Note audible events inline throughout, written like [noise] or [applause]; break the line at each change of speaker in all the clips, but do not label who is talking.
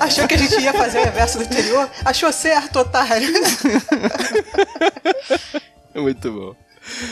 Achou que a gente ia fazer o reverso do interior? Achou certo, otário. [laughs]
Muito bom.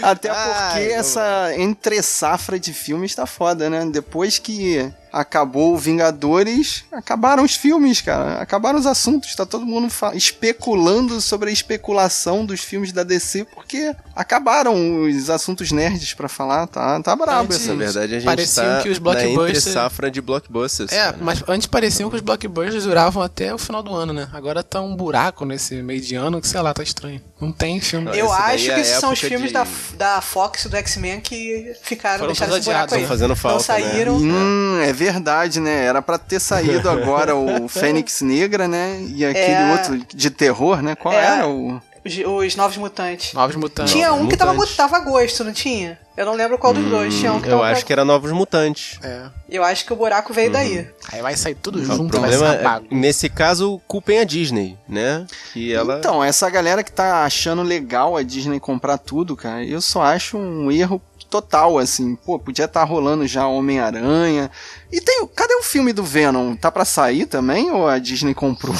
Até
Ai,
porque essa entre safra de filmes tá foda, né? Depois que acabou o Vingadores, acabaram os filmes, cara. Acabaram os assuntos. Tá todo mundo especulando sobre a especulação dos filmes da DC, porque acabaram os assuntos nerds para falar. Tá, tá brabo
Antes,
essa.
Na verdade, a gente
Pareciam
tá
que os blockbusters-
safra de blockbusters.
É,
cara.
mas antes pareciam que os blockbusters duravam até o final do ano, né? Agora tá um buraco nesse meio de ano que, sei lá, tá estranho. Não tem filme.
Não,
Eu acho
é
que esses são os filmes
de-
da, da Fox e do X-Men que ficaram,
Foram
esse
todos
buraco aí.
adiados,
fazendo falta,
Não saíram.
Hum, é verdade, né? Era pra ter saído agora o [laughs] Fênix Negra, né? E aquele
É.
outro de terror, né? Qual
É.
era o.
Os, os Novos Mutantes.
Novos Mutantes.
Tinha um que tava, tava a gosto, não tinha? Eu não lembro qual dos dois. Tinha um que
Eu
tava
acho
pra-
que era Novos Mutantes.
É.
Eu acho que o buraco veio daí.
Aí vai sair tudo
O
junto, vai
problema é, nesse caso, culpem a Disney, né? Que ela...
Então, essa galera que tá achando legal a Disney comprar tudo, cara, eu só acho um erro total, assim. Pô, podia estar rolando já Homem-Aranha. E tem. Cadê o filme do Venom? Tá pra sair também ou a Disney comprou?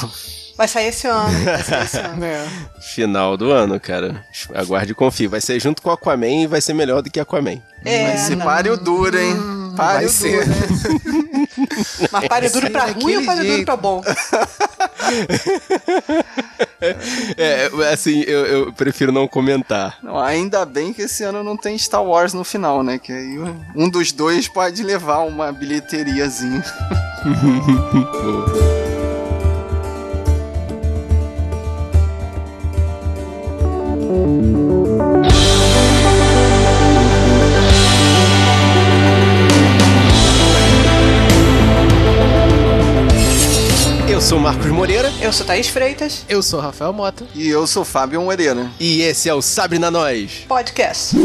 Vai sair esse ano. Vai sair esse [laughs] ano.
É.
Final do ano, cara. Aguarde e confie. Vai ser junto com Aquaman e vai ser melhor do que Aquaman.
É,
Vai ser
não.
páreo duro, hein? Páreo
vai ser.
duro. [laughs] [laughs]
Mas páreo duro pra ruim ou páreo duro
jeito.
pra bom? [laughs]
É, assim, eu, eu prefiro não comentar.
Não, ainda bem que esse ano não tem Star Wars no final, né? Que aí um dos dois pode levar uma bilheteriazinha. [laughs]
Eu sou o Marcos Moreira
Eu sou Thaís Freitas.
Eu sou o Rafael Mota.
E eu sou Fábio Moreira.
e esse é o Sabre na Nós.
Podcast.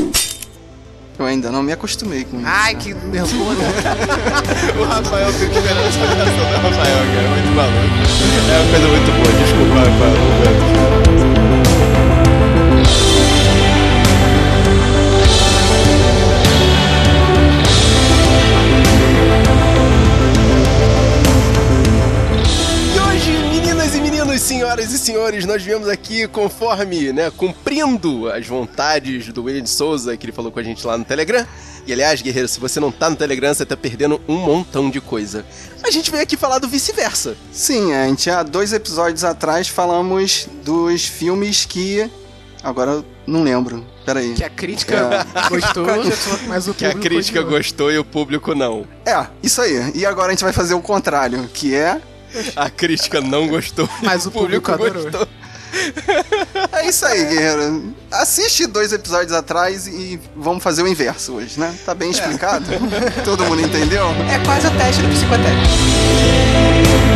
Eu ainda não me acostumei com isso.
Ai, que nervoso. [laughs]
O Rafael fica esperando essa do Rafael, cara. Muito maluco. É uma coisa muito boa. Desculpa, Rafael. Senhoras e senhores, nós viemos aqui conforme, né, cumprindo as vontades do William de Souza, que ele falou com a gente lá no Telegram. E aliás, guerreiro, se você não tá no Telegram, você tá perdendo um montão de coisa. A gente veio aqui falar do vice-versa.
Sim, a gente há dois episódios atrás falamos dos filmes que. Agora eu não lembro. Peraí.
que a crítica [laughs] gostou, mas o
Que a crítica gostou e o público não.
É, isso aí. E agora a gente vai fazer o contrário, que é.
A crítica não gostou. [laughs]
Mas o público adorou.
gostou.
É isso aí, guerreiro. Assiste dois episódios atrás e vamos fazer o inverso hoje, né? Tá bem explicado? Todo mundo entendeu?
É quase o teste do psicotécnico.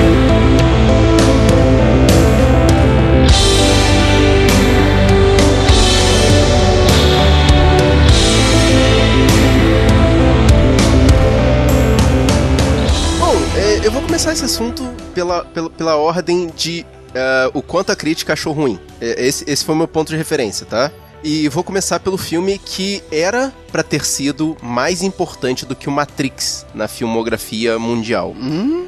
Começar esse assunto pela, pela, pela ordem de é, o quanto a crítica achou ruim. É, esse, esse foi o meu ponto de referência, tá? E vou começar pelo filme que era pra ter sido mais importante do que o Matrix na filmografia mundial.
Hum?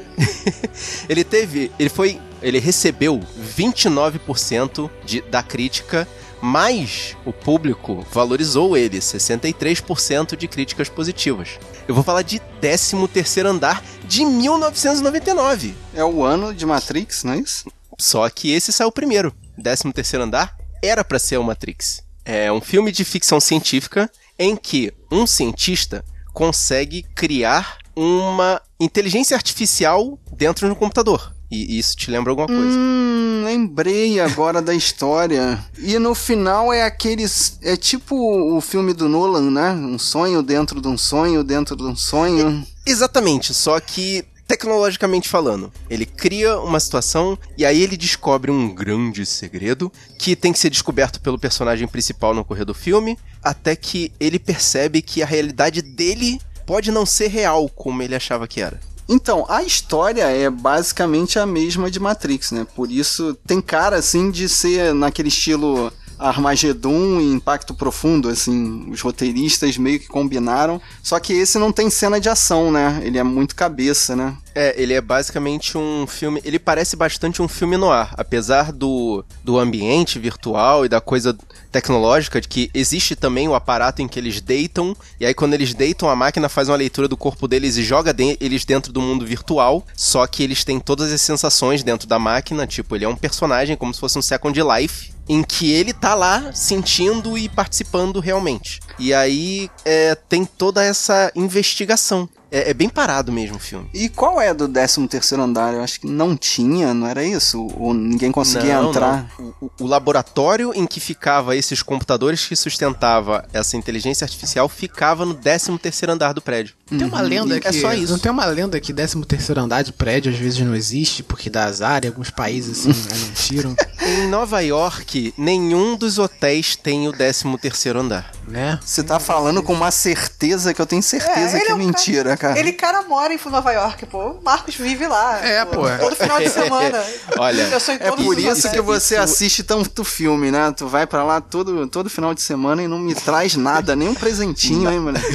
[laughs]
ele teve, ele foi, ele recebeu 29% de, da crítica, mas o público valorizou ele, 63% de críticas positivas. Eu vou falar de 13º Andar de 1999.
É o ano de Matrix, não é isso?
Só que esse saiu primeiro. 13º Andar era pra ser o Matrix. É um filme de ficção científica em que um cientista consegue criar uma inteligência artificial dentro de um computador. E isso te lembra alguma coisa?
Hum, lembrei agora da história. E no final é aqueles. É tipo o filme do Nolan, né? Um sonho dentro de um sonho dentro de um sonho.
Exatamente, só que tecnologicamente falando, ele cria uma situação e aí ele descobre um grande segredo que tem que ser descoberto pelo personagem principal no correr do filme, até que ele percebe que a realidade dele pode não ser real como ele achava que era.
Então, a história é basicamente a mesma de Matrix, né? Por isso tem cara assim de ser naquele estilo Armagedon e Impacto Profundo, assim, os roteiristas meio que combinaram. Só que esse não tem cena de ação, né? Ele é muito cabeça, né?
É, ele é basicamente um filme. Ele parece bastante um filme no ar. Apesar do, do ambiente virtual e da coisa tecnológica, de que existe também o aparato em que eles deitam, e aí quando eles deitam, a máquina faz uma leitura do corpo deles e joga de eles dentro do mundo virtual, só que eles têm todas as sensações dentro da máquina, tipo, ele é um personagem como se fosse um Second Life, em que ele tá lá sentindo e participando realmente. E aí é, tem toda essa investigação. É, é, bem parado mesmo o filme.
E qual é do 13 terceiro andar? Eu acho que não tinha, não era isso? Ou ninguém conseguia não, entrar?
Não. O, o, laboratório em que ficava esses computadores que sustentava essa inteligência artificial ficava no 13 terceiro andar do prédio.
Uhum. Tem uma uhum. lenda que... É só isso. Não tem uma lenda que 13 terceiro andar de prédio às vezes não existe, porque dá azar e alguns países assim [laughs] não tiram.
Em Nova York, nenhum dos hotéis tem o 13 terceiro andar.
Né? Você tá falando com uma certeza que eu tenho certeza é, que é, é mentira, cara.
Ele, cara, mora em Nova York, pô. O Marcos vive lá.
É, pô.
Todo final de [laughs] semana.
Olha,
é por isso que você assiste tanto filme, né? Tu vai para lá todo, todo final de semana e não me traz nada, nem um presentinho, hein, moleque?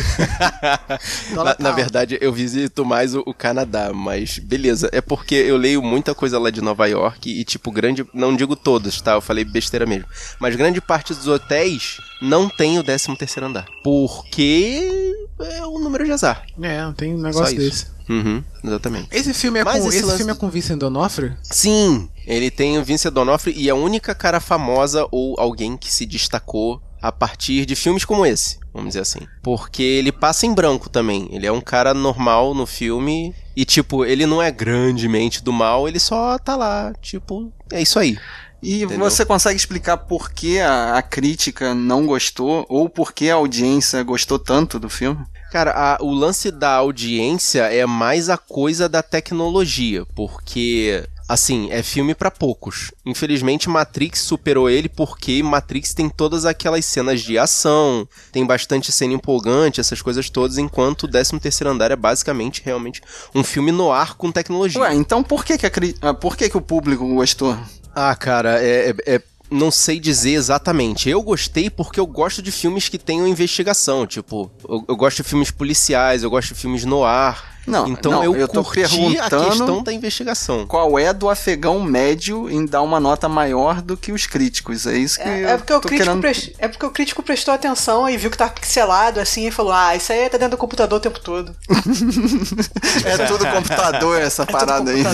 [laughs]
na, na, verdade, eu visito mais o, o, Canadá, mas beleza. É porque eu leio muita coisa lá de Nova York e, tipo, grande. Não digo todos, tá? Eu falei besteira mesmo. Mas grande parte dos hotéis não tem o 13 terceiro andar. Porque é o número de azar.
É, tem um negócio desse.
Uhum, exatamente.
Esse filme é Mas com, esse, esse lance... filme é com Vincent D'Onofrio?
Sim, ele tem o Vincent D'Onofrio e a única cara famosa ou alguém que se destacou a partir de filmes como esse, vamos dizer assim. Porque ele passa em branco também. Ele é um cara normal no filme e, tipo, ele não é grandemente do mal, ele só tá lá, tipo, é isso aí.
E Entendeu? você consegue explicar por que a, a, crítica não gostou ou por que a audiência gostou tanto do filme?
Cara, a, o lance da audiência é mais a coisa da tecnologia, porque assim, é filme para poucos. Infelizmente, Matrix superou ele porque Matrix tem todas aquelas cenas de ação, tem bastante cena empolgante, essas coisas todas, enquanto o 13 terceiro andar é basicamente realmente um filme no ar com tecnologia.
Ué, então por que que, a, ah, por que, que o público gostou?
Ah, cara, é, é, é não sei dizer exatamente. Eu gostei porque eu gosto de filmes que tenham investigação. Tipo, eu, eu gosto de filmes policiais, eu gosto de filmes no ar.
Não, então não, eu, eu tô perguntando
a questão da investigação.
Qual é do afegão médio em dar uma nota maior do que os críticos? É isso que é, é porque o crítico querendo...
prest... é porque o crítico prestou atenção e viu que tá pixelado assim e falou: "Ah, isso aí tá dentro do computador o tempo todo". [laughs]
é tudo computador essa [laughs] é parada aí.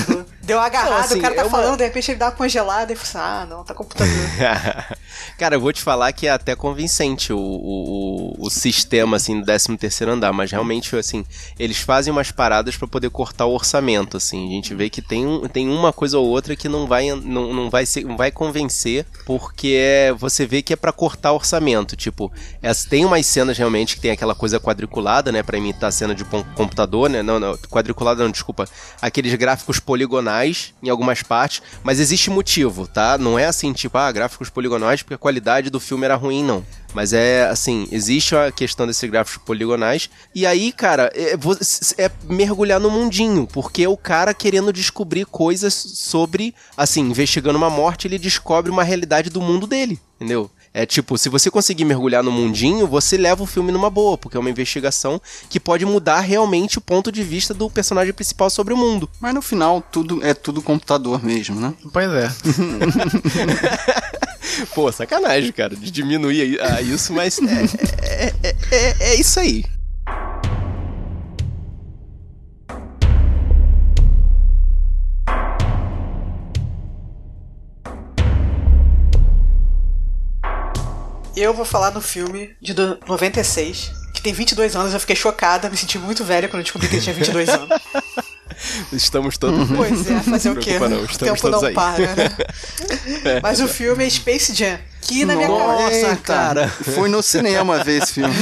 Deu uma agarrada, assim, o cara tá é falando, de repente ele dá uma congelada e fala assim, ah, não, tá computador. [laughs]
cara, eu vou te falar que é até convincente o, o, o sistema, assim, do 13 terceiro andar, mas realmente, assim, eles fazem umas paradas para poder cortar o orçamento, assim. A gente vê que tem, um, tem uma coisa ou outra que não vai, não, não vai, ser, não vai convencer, porque é, você vê que é para cortar o orçamento. Tipo, é, tem umas cenas realmente que tem aquela coisa quadriculada, né, para imitar a cena de computador, né? Não, não, quadriculada não, desculpa. Aqueles gráficos poligonais em algumas partes, mas existe motivo, tá? Não é assim, tipo, ah, gráficos poligonais porque a qualidade do filme era ruim, não. Mas é assim, existe a questão desses gráficos poligonais. E aí, cara, é, é, mergulhar no mundinho, porque é o cara querendo descobrir coisas sobre, assim, investigando uma morte, ele descobre uma realidade do mundo dele, entendeu? É tipo, se você conseguir mergulhar no mundinho, você leva o filme numa boa, porque é uma investigação que pode mudar realmente o ponto de vista do personagem principal sobre o mundo.
Mas no final, tudo é tudo computador mesmo, né?
Pois é. [laughs]
Pô, sacanagem, cara, de diminuir a isso, mas é, é, é, é isso aí.
Eu vou falar no filme de 96, que tem 22 anos. Eu fiquei chocada, me senti muito velha quando descobri que ele tinha 22 anos. [laughs]
Estamos todos.
Pois é, fazer o quê?
Não, o tempo não aí. para,
né? [laughs] Mas o filme é Space Jam. Que na minha
Nossa, cara. Foi no cinema ver esse filme.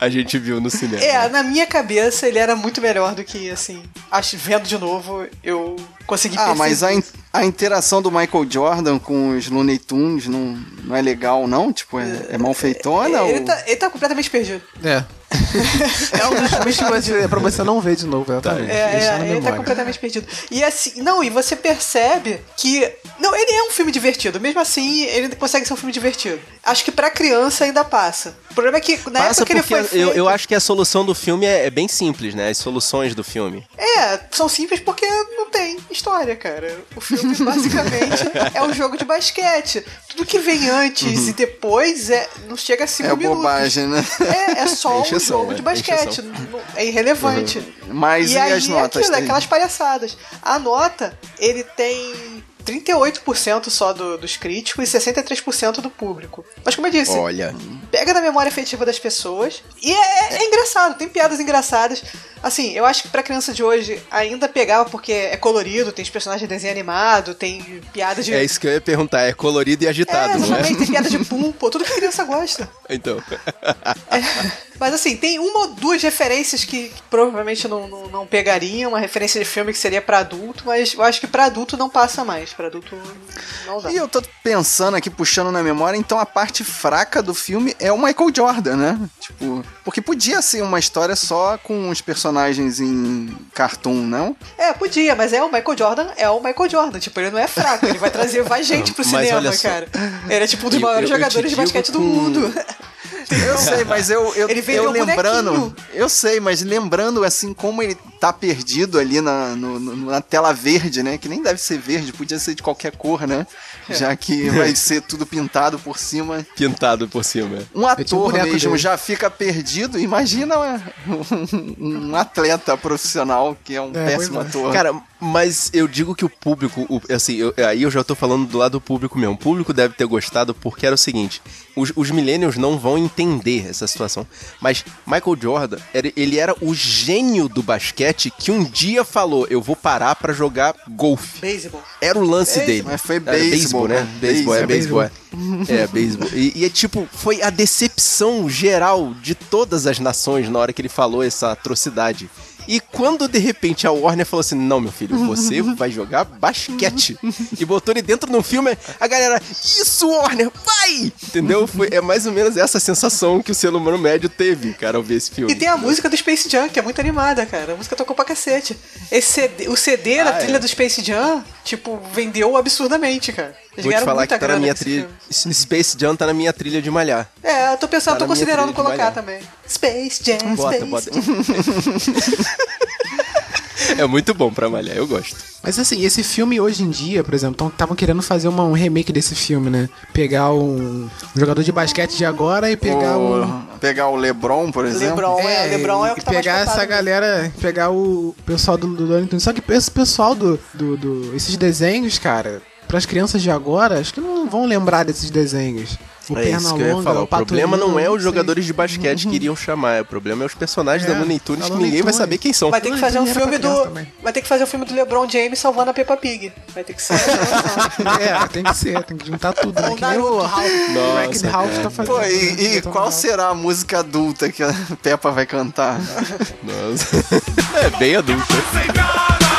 A gente viu no cinema.
É, na minha cabeça ele era muito melhor do que, assim. Acho, vendo de novo, eu consegui
Ah, mas a, in a interação do Michael Jordan com os Looney Tunes não, não é legal, não? Tipo, é, é mal feitona? É,
ele, ou... tá, ele tá completamente perdido.
É. [laughs] é um dos filmes que pra você não ver de novo, exatamente.
É, é ele tá completamente perdido. E assim, não, e você percebe que. Não, ele é um filme divertido. Mesmo assim, ele consegue ser um filme divertido. Acho que pra criança ainda passa. O problema é que na
passa
época que ele foi feito...
eu, eu acho que a solução do filme é, é, bem simples, né? As soluções do filme.
É, são simples porque não tem história, cara. O filme basicamente [laughs] é um jogo de basquete. Tudo que vem antes uhum. e depois é, não chega a cinco
é
minutos.
É bobagem, né?
É, é só [laughs] um jogo né? de basquete. É irrelevante.
Uhum. Mas
e,
e
aí
as notas?
É aquilo, aquelas palhaçadas. A nota, ele tem 38% só do, dos críticos e 63% do público. Mas como eu disse,
Olha.
pega na memória afetiva das pessoas e é, é engraçado, tem piadas engraçadas. Assim, eu acho que pra criança de hoje ainda pegava porque é colorido, tem os personagens de desenho animado, tem piada de.
É isso que eu ia perguntar, é colorido e agitado,
é,
não é?
tem piada de [laughs] pum, pô, tudo que criança gosta.
Então.
É, [laughs] mas assim, tem uma ou duas referências que, que provavelmente não, não, não, pegariam, uma referência de filme que seria para adulto, mas eu acho que para adulto não passa mais, para adulto não dá.
E eu tô pensando aqui, puxando na memória, então a parte fraca do filme é o Michael Jordan, né? Tipo, porque podia ser uma história só com os personagens em cartoon, não?
É, podia, mas é o Michael Jordan, é o Michael Jordan, tipo, ele não é fraco, ele vai trazer mais gente pro cinema, cara. Ele é tipo um dos maiores eu, eu jogadores de basquete com... do mundo.
Eu sei, mas eu, eu, ele eu lembrando. Bonequinho. Eu sei, mas lembrando assim como ele tá perdido ali na, no, na tela verde, né? Que nem deve ser verde, podia ser de qualquer cor, né? É. Já que vai ser tudo pintado por cima.
Pintado por cima.
Um ator mesmo dele. já fica perdido. Imagina um, um atleta profissional que é um é, péssimo ator.
Cara, mas eu digo que o público, o, assim, eu, aí eu já tô falando do lado do público mesmo. O público deve ter gostado porque era o seguinte: os, os millennials não vão entender essa situação. Mas Michael Jordan, ele era o gênio do basquete que um dia falou: Eu vou parar para jogar golfe.
Beisebol.
Era o lance
baseball.
dele.
Mas foi beisebol,
né? Beisebol, é beisebol. É, é beisebol. E, e é tipo, foi a decepção geral de todas as nações na hora que ele falou essa atrocidade. E quando de repente a Warner falou assim: Não, meu filho, você [laughs] vai jogar basquete. e botou ele dentro de um filme, a galera, isso, Warner, vai! Entendeu? Foi, é mais ou menos essa sensação que o ser humano médio teve, cara, ao ver esse filme.
E tem a música do Space Jam, que é muito animada, cara. A música tocou pra cacete. Esse CD, o CD ah, da trilha é. do Space Jam, tipo, vendeu absurdamente, cara.
Eles Vou te falar que tá na minha trilha. Space Jam tá na minha trilha de malhar.
É, eu tô pensando, tá tô considerando colocar também. Space Jam, bota, Space bota.
é muito bom pra malhar, eu gosto.
Mas assim, esse filme hoje em dia, por exemplo, estavam querendo fazer uma, um remake desse filme, né? Pegar um, um, jogador de basquete de agora e pegar o. Um...
Pegar o Lebron, por exemplo.
Lebron, é, é Lebron é o que tá
pegar essa galera, pegar o pessoal do, do, do Só que esse pessoal do, do, do. Esses desenhos, cara, para as crianças de agora, acho que não vão lembrar desses desenhos.
O é isso que eu ia falar. O, o problema não é os jogadores de basquete que iriam chamar. O problema é os personagens é, da Looney Tunes que ninguém vai saber quem são.
Vai ter que fazer um filme do. Vai ter que fazer um filme do LeBron James salvando a Peppa Pig. Vai ter que ser. [laughs]
é, tem que ser. Tem que juntar tudo. Né? Que nem o
Ralph, Ralph tá fazendo. Pô, e, e qual será a música adulta que a Peppa vai cantar?
Nossa. [laughs] é bem adulta.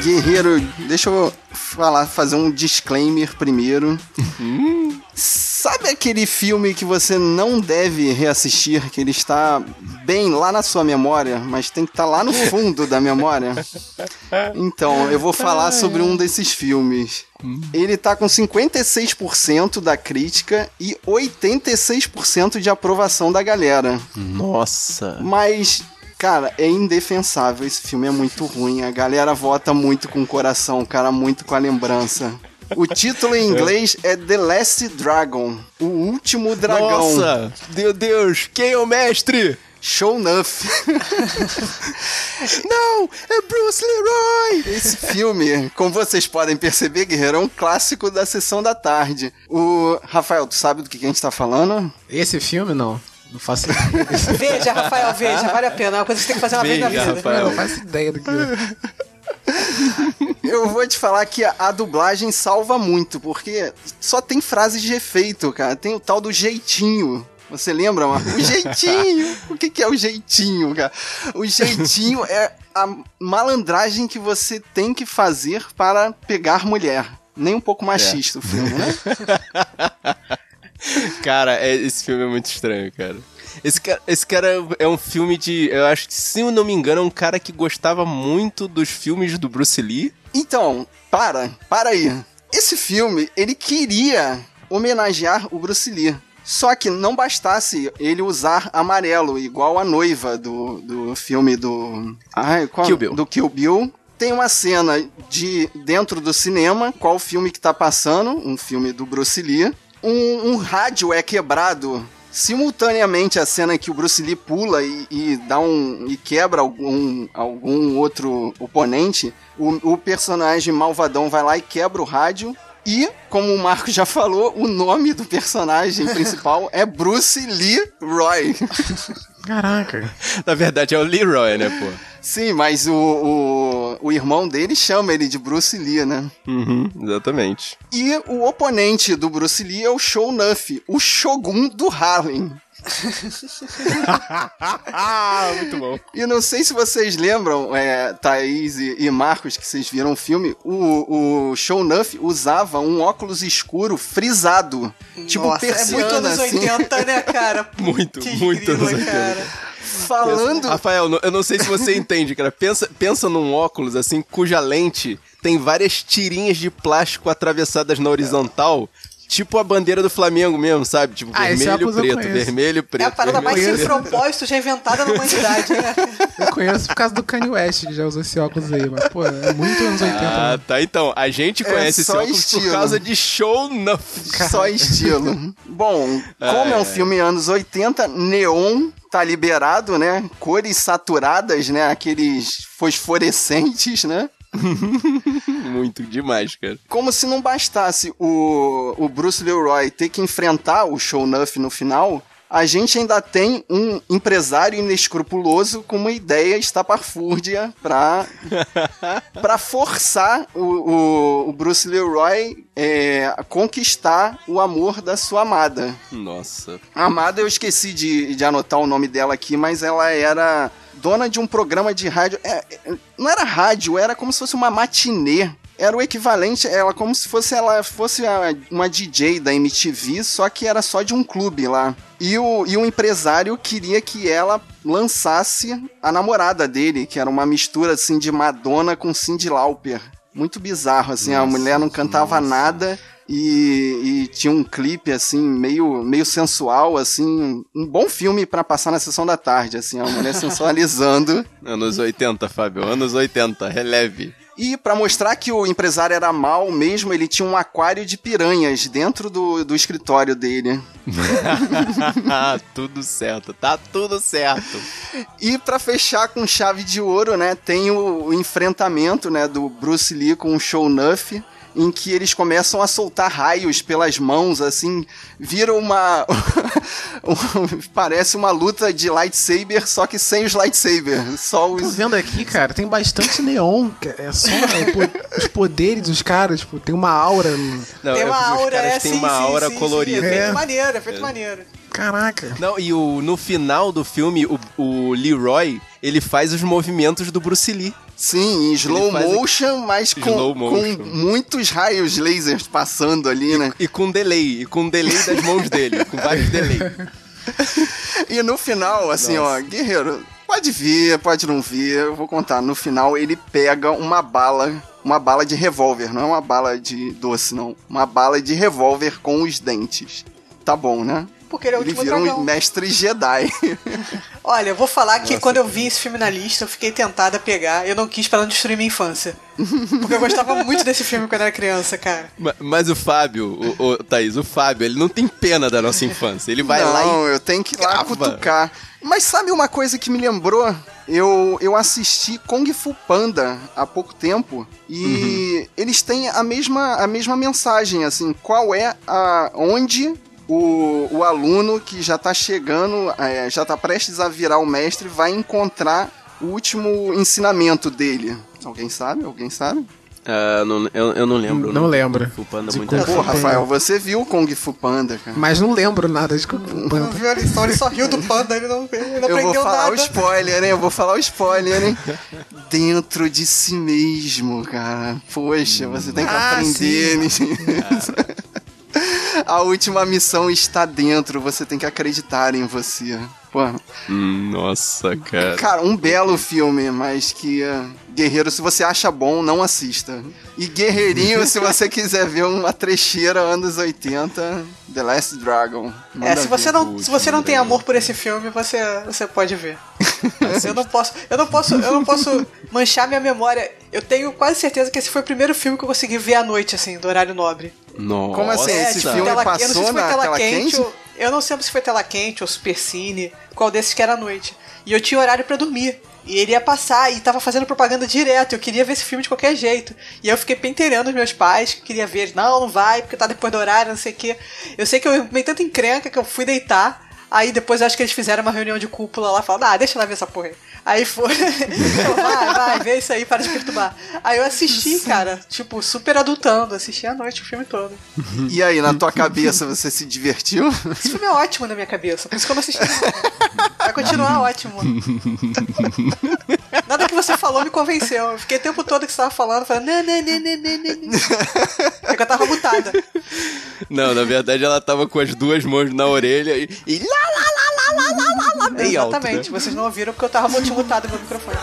Guerreiro, deixa eu falar, fazer um disclaimer primeiro. Sabe aquele filme que você não deve reassistir, que ele está bem lá na sua memória, mas tem que estar tá lá no fundo da memória? Então, eu vou falar sobre um desses filmes. Ele tá com 56% da crítica e 86% de aprovação da galera.
Nossa.
Mas Cara, é indefensável. Esse filme é muito ruim. A galera vota muito com o coração, cara, muito com a lembrança. O título em inglês é The Last Dragon O Último Dragão.
Nossa! Meu Deus, quem é o mestre?
Show enough. [laughs]
Não, é Bruce Leroy!
Esse filme, como vocês podem perceber, Guerreiro, é um clássico da sessão da tarde. O Rafael, tu sabe do que a gente tá falando?
Esse filme, não. Não faço
ideia. [laughs] veja, Rafael, veja, vale a pena. É uma coisa que você tem que fazer uma veja, vez na vida.
Rafael. Não faço ideia do que é.
Eu vou te falar que a, a, dublagem salva muito, porque só tem frases de efeito, cara. Tem o tal do jeitinho. Você lembra, Marco? O jeitinho! o que, que é o jeitinho, cara? O jeitinho é a malandragem que você tem que fazer para pegar mulher. Nem um pouco machista é. o filme, né? [laughs] [laughs]
cara, é, esse filme é muito estranho, cara. Esse cara, esse cara é um filme de. Eu acho que, se eu não me engano, é um cara que gostava muito dos filmes do Bruce Lee.
Então, para, para aí. Esse filme, ele queria homenagear o Bruce Lee. Só que não bastasse ele usar amarelo, igual a noiva do, do filme do. Ai, qual? Kill Bill. Do Kill Bill. Tem uma cena de dentro do cinema, qual o filme que tá passando, um filme do Bruce Lee. Um, um rádio é quebrado simultaneamente a cena que o Bruce Lee pula e, e dá um e quebra algum, algum outro oponente, o, o personagem malvadão vai lá e quebra o rádio e, como o Marco já falou, o nome do personagem principal é Bruce Lee Roy. [laughs]
Caraca.
Na verdade é o Leroy, né, pô?
Sim, mas o, o, o, irmão dele chama ele de Bruce Lee, né?
Uhum, exatamente.
E o oponente do Bruce Lee é o Shonuff, o Shogun do Harlem. [laughs]
Muito bom.
E não sei se vocês lembram, é, Thaís e, e, Marcos, que vocês viram o filme, o, o Shownuff usava um óculos escuro frisado. Tipo Nossa, tipo persiana,
é muito anos
assim.
80, né, cara? [laughs]
muito, que muito anos 80. Cara.
Falando.
Rafael, eu não sei se você entende, cara. Pensa, pensa num óculos assim, cuja lente tem várias tirinhas de plástico atravessadas na horizontal tipo a bandeira do Flamengo mesmo, sabe? Tipo, ah, vermelho, preto, vermelho, preto. É
a parada mais sem propósito já inventada na humanidade, né?
Eu conheço por causa do Kanye West, que já usou esse óculos aí, mas, pô, é muito anos 80. Ah,
né? tá, então. A gente é conhece é esse óculos estilo. por causa de show no...
Só estilo. Bom, como é, é um filme anos 80, neon tá liberado, né? Cores saturadas, né? Aqueles fosforescentes, né? [laughs]
Muito demais, cara.
Como se não bastasse o, o Bruce Leroy ter que enfrentar o Show Nuff no final, a gente ainda tem um empresário inescrupuloso com uma ideia estapafúrdia pra, [laughs] pra forçar o, o, o Bruce Leroy é, a conquistar o amor da sua amada.
Nossa.
A amada, eu esqueci de, de anotar o nome dela aqui, mas ela era dona de um programa de rádio. É, é, não era rádio, era como se fosse uma matinê. Era o equivalente, ela como se fosse ela fosse uma DJ da MTV, só que era só de um clube lá. E o, e o empresário queria que ela lançasse a namorada dele, que era uma mistura assim de Madonna com Cyndi Lauper. Muito bizarro, assim, nossa, a mulher não cantava nossa. nada e, e, tinha um clipe, assim, meio, meio sensual, assim, um bom filme para passar na sessão da tarde, assim, a mulher sensualizando. [laughs]
Anos 80, Fábio, anos 80, releve.
E para mostrar que o empresário era mal mesmo, ele tinha um aquário de piranhas dentro do, do escritório dele. [laughs]
tudo certo, tá tudo certo.
E para fechar com chave de ouro, né, tem o, o enfrentamento, né, do Bruce Lee com o Show Nuff em que eles começam a soltar raios pelas mãos, assim, vira uma. [laughs] parece uma luta de lightsaber, só que sem os lightsabers. Só os.
Tô vendo aqui, cara, tem bastante neon. É só é, os poderes dos caras, tipo, tem uma aura.
Não, tem é uma aura, é,
tem
sim,
uma aura
sim,
colorida.
Sim, é feito maneiro, é feito maneiro.
Caraca.
Não, e o, no final do filme, o, o Leroy, ele faz os movimentos do Bruce Lee.
Sim, em slow motion, mas com, slow motion. com muitos raios lasers passando ali, né?
E, e com delay, e com delay das mãos dele, com vários delay. [laughs]
e no final, assim, Nossa. ó, Guerreiro, pode vir, pode não vir, eu vou contar. No final, ele pega uma bala, uma bala de revólver, não é uma bala de doce, não. Uma bala de revólver com os dentes. Tá bom, né?
Porque ele é o
ele
último
virou
dragão.
um mestre Jedi. [laughs]
Olha, eu vou falar que Nossa, quando eu vi esse filme na lista, eu fiquei tentada a pegar. Eu não quis pra não destruir minha infância. Porque eu gostava [laughs] muito desse filme quando era criança, cara.
Mas, mas o Fábio, o, o, Thaís, o Fábio, ele não tem pena da nossa infância. Ele vai
não,
lá e.
Não, eu tenho que ir lá cutucar. Mas sabe uma coisa que me lembrou? Eu, eu assisti Kung Fu Panda há pouco tempo e uhum. eles têm a mesma, a mesma mensagem, assim, qual é a onde o, o aluno que já está chegando, é, já está prestes a virar o mestre, vai encontrar o último ensinamento dele. Alguém sabe? Alguém sabe?
Ah, não- eu, eu não lembro.
Não lembro.
Kung Fu Panda muito
Kung
Pô,
Fu
Rafael, você viu o Kung Fu Panda, cara.
Mas não lembro nada de Kung Fu
Não
Panda.
viu a lição, ele só riu do [laughs] panda, ele não, ele não
Eu vou
aprendeu
falar
nada.
o spoiler, hein? Eu vou falar o spoiler, hein? Dentro de si mesmo, cara. Poxa, você tem que
Ah,
aprender nisso. [laughs] A última missão está dentro, você tem que acreditar em você. Pô,
Nossa, cara.
cara, um belo filme, mas que eh, Guerreiro, se você acha bom, não assista. E Guerreirinho, se você [laughs] quiser ver uma trecheira anos 80, The Last Dragon.
É, se você não, se você não tem amor por esse filme, você, você pode ver. eu não posso, eu não posso, eu não posso manchar minha memória. Eu tenho quase certeza que esse foi o primeiro filme que eu consegui ver à noite, assim, do horário nobre.
Nossa.
Como assim? Esse
tipo,
filme
tela-
passou
eu não sei se foi
na
tela
tela
quente,
quente?
ou- eu não sei se foi tela quente ou supercine, qual desses que era à noite. E eu tinha horário pra dormir. E ele ia passar e tava fazendo propaganda direto. Eu queria ver esse filme de qualquer jeito. E aí eu fiquei penteirando os meus pais, que queria ver. Não, não vai, porque tá depois do horário, não sei o quê. Eu sei que eu meio tanto encrenca que eu fui deitar. Aí depois eu acho que eles fizeram uma reunião de cúpula lá, falaram, ah, deixa ela ver essa porra aí. Aí foi, vai, vai, vê isso aí, para de perturbar. Aí eu assisti, cara, tipo, super adultando, assisti à noite o filme todo.
E aí, na tua cabeça, você se divertiu?
Esse filme é ótimo na minha cabeça, por isso que eu não assisti. não. Vai continuar ótimo. Nada que você falou me convenceu. Eu fiquei o tempo todo que você tava falando, falando, né, né, né, né, né, né, né. É que eu tava mutada.
Não, na verdade ela tava com as duas mãos na orelha e, e lá, lá, lá, lá, lá, lá, lá, bem alto,
Exatamente,
né?
vocês não ouviram porque eu tava multimutado no meu microfone.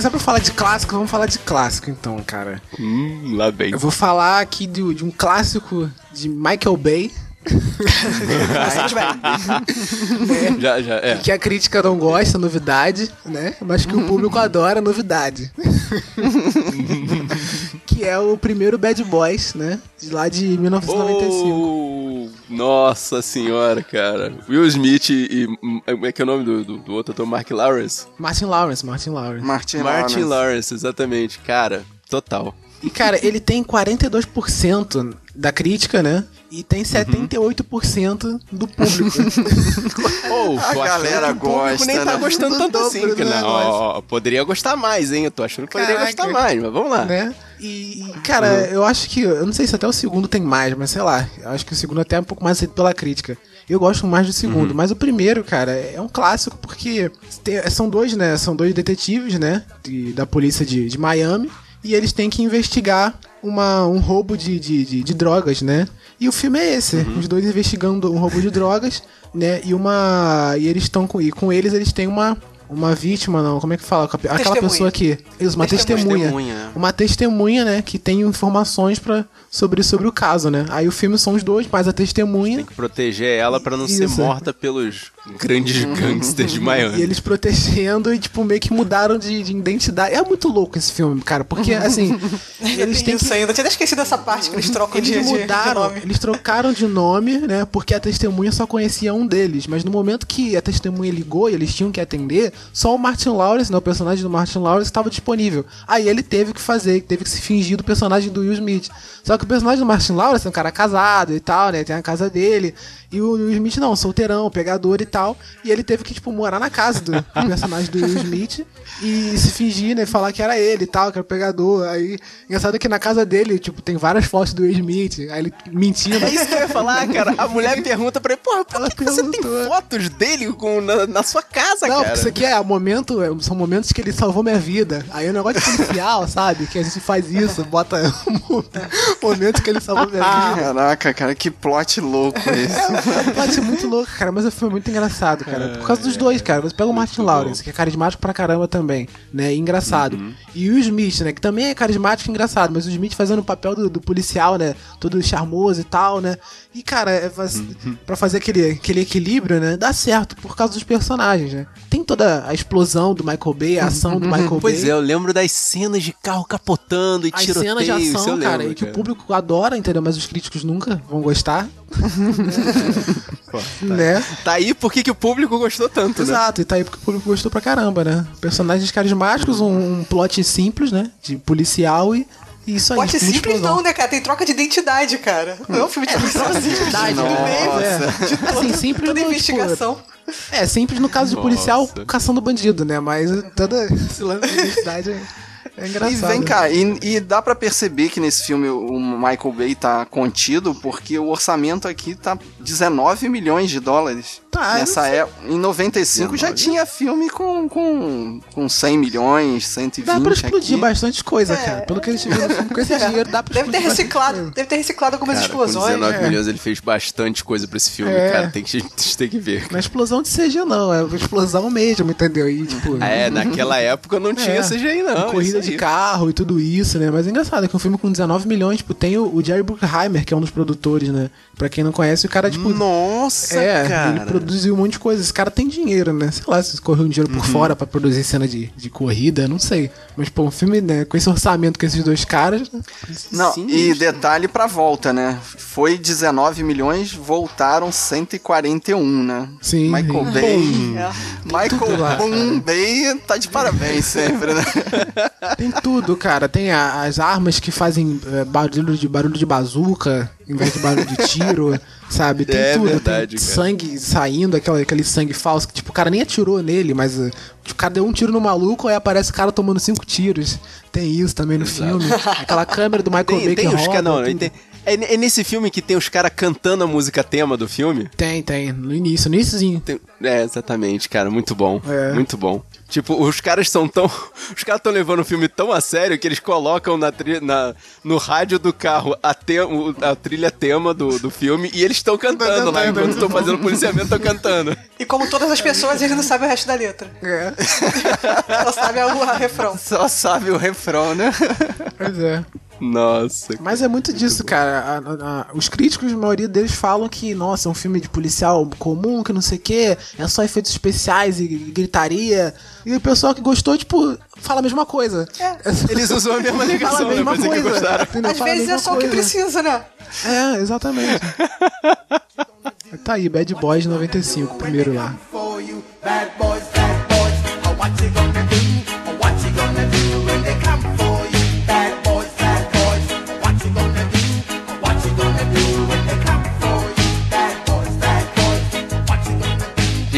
Só pra falar de clássico, vamos falar de clássico então, cara.
Hum, lá bem.
Eu vou falar aqui de, de um clássico de Michael Bay, [laughs] [laughs]
Já, já, é.
que a crítica não gosta, novidade, né? Mas que o público adora, novidade. [laughs] que é o primeiro Bad Boys, né? De lá de 1995.
Oh, nossa senhora, cara. Will Smith e. e- Como é que é o nome do, do, do outro ator? Mark Lawrence?
Martin Lawrence, Martin Lawrence.
Martin,
Martin
Lawrence.
Lawrence, exatamente. Cara, total.
E, cara, ele tem 42% da crítica, né? E tem 78% do público. [laughs]
Oh,
A galera
que o público
gosta,
nem tá
né?
gostando
Do
tanto assim. Que não,
negócio.
ó, poderia gostar mais, hein? Eu tô achando que poderia
Caraca.
gostar mais, mas vamos lá.
né? E, cara, eu acho que. Eu não sei se até o segundo tem mais, mas sei lá. Eu acho que o segundo até é um pouco mais aceito pela crítica. Eu gosto mais do segundo, mas o primeiro, cara, é um clássico porque tem- são dois, né? São dois detetives, né? de- da polícia de, de Miami. E eles têm que investigar uma, um roubo de, de, de, de drogas, né? E o filme é esse: os dois investigando um roubo de drogas, né? E uma. E eles estão com. E com eles eles têm uma. Uma vítima, não, como é que fala? Aquela
Testemunha.
pessoa que. Isso, uma
Testemunha.
testemunha uma testemunha, né, que tem informações para sobre, sobre o caso, né? Aí o filme são os dois, mais a testemunha
Tem que proteger ela pra não ser
Isso.
morta pelos grandes gangsters de
e
Miami.
eles protegendo e, tipo, meio que mudaram de, de identidade. É muito louco esse filme, cara, porque, assim, [laughs] eles têm
isso
que...
ainda. Eu tinha até esquecido essa parte que eles trocam de,
Eles
de- de
mudaram,
nome.
eles trocaram de nome, né? Porque a testemunha só conhecia um deles. Mas no momento que a testemunha ligou e eles tinham que atender, só o Martin Lawrence, né? O personagem do Martin Lawrence estava disponível. Aí ele teve que fazer, teve que se fingir do personagem do Will Smith. Só que o personagem do Martin Lawrence é um cara casado e tal, né? Tem a casa dele. E o Will Smith não, solteirão, pegador e tal. E ele teve que, tipo, morar na casa do, do [laughs] personagem do Will Smith e se fingir, né? Falar que era ele e tal, que era o pegador. Aí, engraçado que na casa dele, tipo, tem várias fotos do Will Smith. Aí ele mentindo.
É isso que eu ia falar, cara. A mulher pergunta pra ele, porra, por
Ela
que, que você tem fotos dele com, na, na sua casa,
Não,
cara?
porque isso aqui é momento, é- são momentos que ele salvou minha vida. Aí o negócio de policial, [laughs] sabe? Que a gente faz isso, bota [laughs] momentos que ele salvou minha vida.
Caraca, cara, que plot louco esse. [laughs]
Pode ser muito louco, cara, mas é muito engraçado, cara. Por causa dos dois, cara. Você pega o Martin Lawrence, que é carismático pra caramba também, né? E engraçado. E o Smith, né? Que também é carismático e engraçado, mas o Smith fazendo o papel do, do policial, né? Todo charmoso e tal, né? E, cara, é, faz- pra fazer aquele, aquele equilíbrio, né? Dá certo por causa dos personagens, né? Tem toda a explosão do Michael Bay, a ação do Michael
Pois
Bay.
é, eu lembro das cenas de carro capotando e
As
tiroteio,
cenas de ação,
lembro,
cara, e que o público adora, entendeu? Mas os críticos nunca vão gostar. [laughs] né?
Tá aí por que que o público gostou tanto, né?
Exato, e tá aí porque o público gostou pra caramba, né? Personagens carismáticos, um, um plot simples, né? De policial e, isso aí.
Pode
com
simples
explosão.
não, né, cara? Tem troca de identidade, cara. Não é um filme de policial
Identidade, né? É. Assim, simples
Toda
no,
investigação.
Tipo, é, simples no caso de policial
Nossa.
caçando bandido, né? Mas toda esse lance de identidade é, é engraçado.
E vem cá, e, e dá pra perceber que nesse filme o Michael Bay tá contido porque o orçamento aqui tá 19 milhões de dólares.
Tá,
Nessa época, em 95 já
19?
tinha filme com, com, com 100 milhões, 120
Dá pra explodir
aqui.
bastante coisa,
É.
cara. Pelo que eles tiveram no filme, com esse [laughs] dinheiro dá pra
Deve ter
explodir bastante
reciclado, deve ter reciclado algumas
Cara, com
explosões.
19
é.
milhões ele fez bastante coisa pra esse filme,
É.
cara. Tem que, a [laughs] gente tem que ver.
Não é explosão de CG, não. É explosão mesmo, entendeu? E, tipo,
É, naquela época não tinha
É.
CGI, não.
corrida de carro e tudo isso, né? Mas é engraçado que um filme com 19 milhões, tipo, tem o, o Jerry Bruckheimer, que é um dos produtores, né? Pra quem não conhece, o cara, tipo.
Nossa,
é,
cara.
ele produziu um monte de coisa. Esse cara tem dinheiro, né? Sei lá, se correu um dinheiro
Uhum.
por fora pra produzir cena de, de corrida, não sei. Mas, pô, um filme, né, com esse orçamento com esses dois caras.
Não,
Sim,
e
isso.
detalhe pra volta, né? Foi 19 milhões, voltaram 141, né?
Sim,
Michael
sim.
Bay.
É.
Michael. Boom Bay tá de parabéns sempre, né? [laughs]
Tem tudo, cara. Tem a- as armas que fazem é, barulho, de, barulho de bazuca em vez de barulho de tiro, [laughs] sabe? Tem
É
tudo.
verdade,
tem
cara.
sangue saindo, aquela, aquele sangue falso que, tipo, o cara nem atirou nele, mas uh, o cara deu um tiro no maluco, aí aparece o cara tomando cinco tiros. Tem isso também no filme. Aquela câmera do [laughs] Michael
Tem,
Bay
tem
que roda,
caras. Não, tem- é, é nesse filme que tem os caras cantando a música tema do filme?
Tem, tem. No início, no iníciozinho.
Tem- é, exatamente, cara. Muito bom.
É.
Muito bom. Tipo, os caras são tão. [laughs] Os caras estão levando o filme tão a sério que eles colocam na, tri- na- no rádio do carro a, te- a trilha tema do, do filme e eles estão cantando lá. Enquanto estão fazendo policiamento, estão cantando.
E como todas as pessoas, eles não sabem o resto da letra.
É, [laughs]
Só sabem o refrão.
Só sabe o refrão, né?
pois é.
Nossa.
Mas é muito disso, cara. A- a- a- os críticos, a maioria deles falam que, nossa, é um filme de policial comum, que não sei o quê, é só efeitos especiais e, e gritaria. E o pessoal que gostou, tipo, fala a mesma coisa. [laughs]
Eles usam a mesma
Fala a
ligação, né?
mesma
que
coisa. entendeu?
Às
Fala a
vezes é só o que precisa, né?
É, exatamente. [laughs] tá aí, Bad Boys 95, primeiro lá.
bad boys,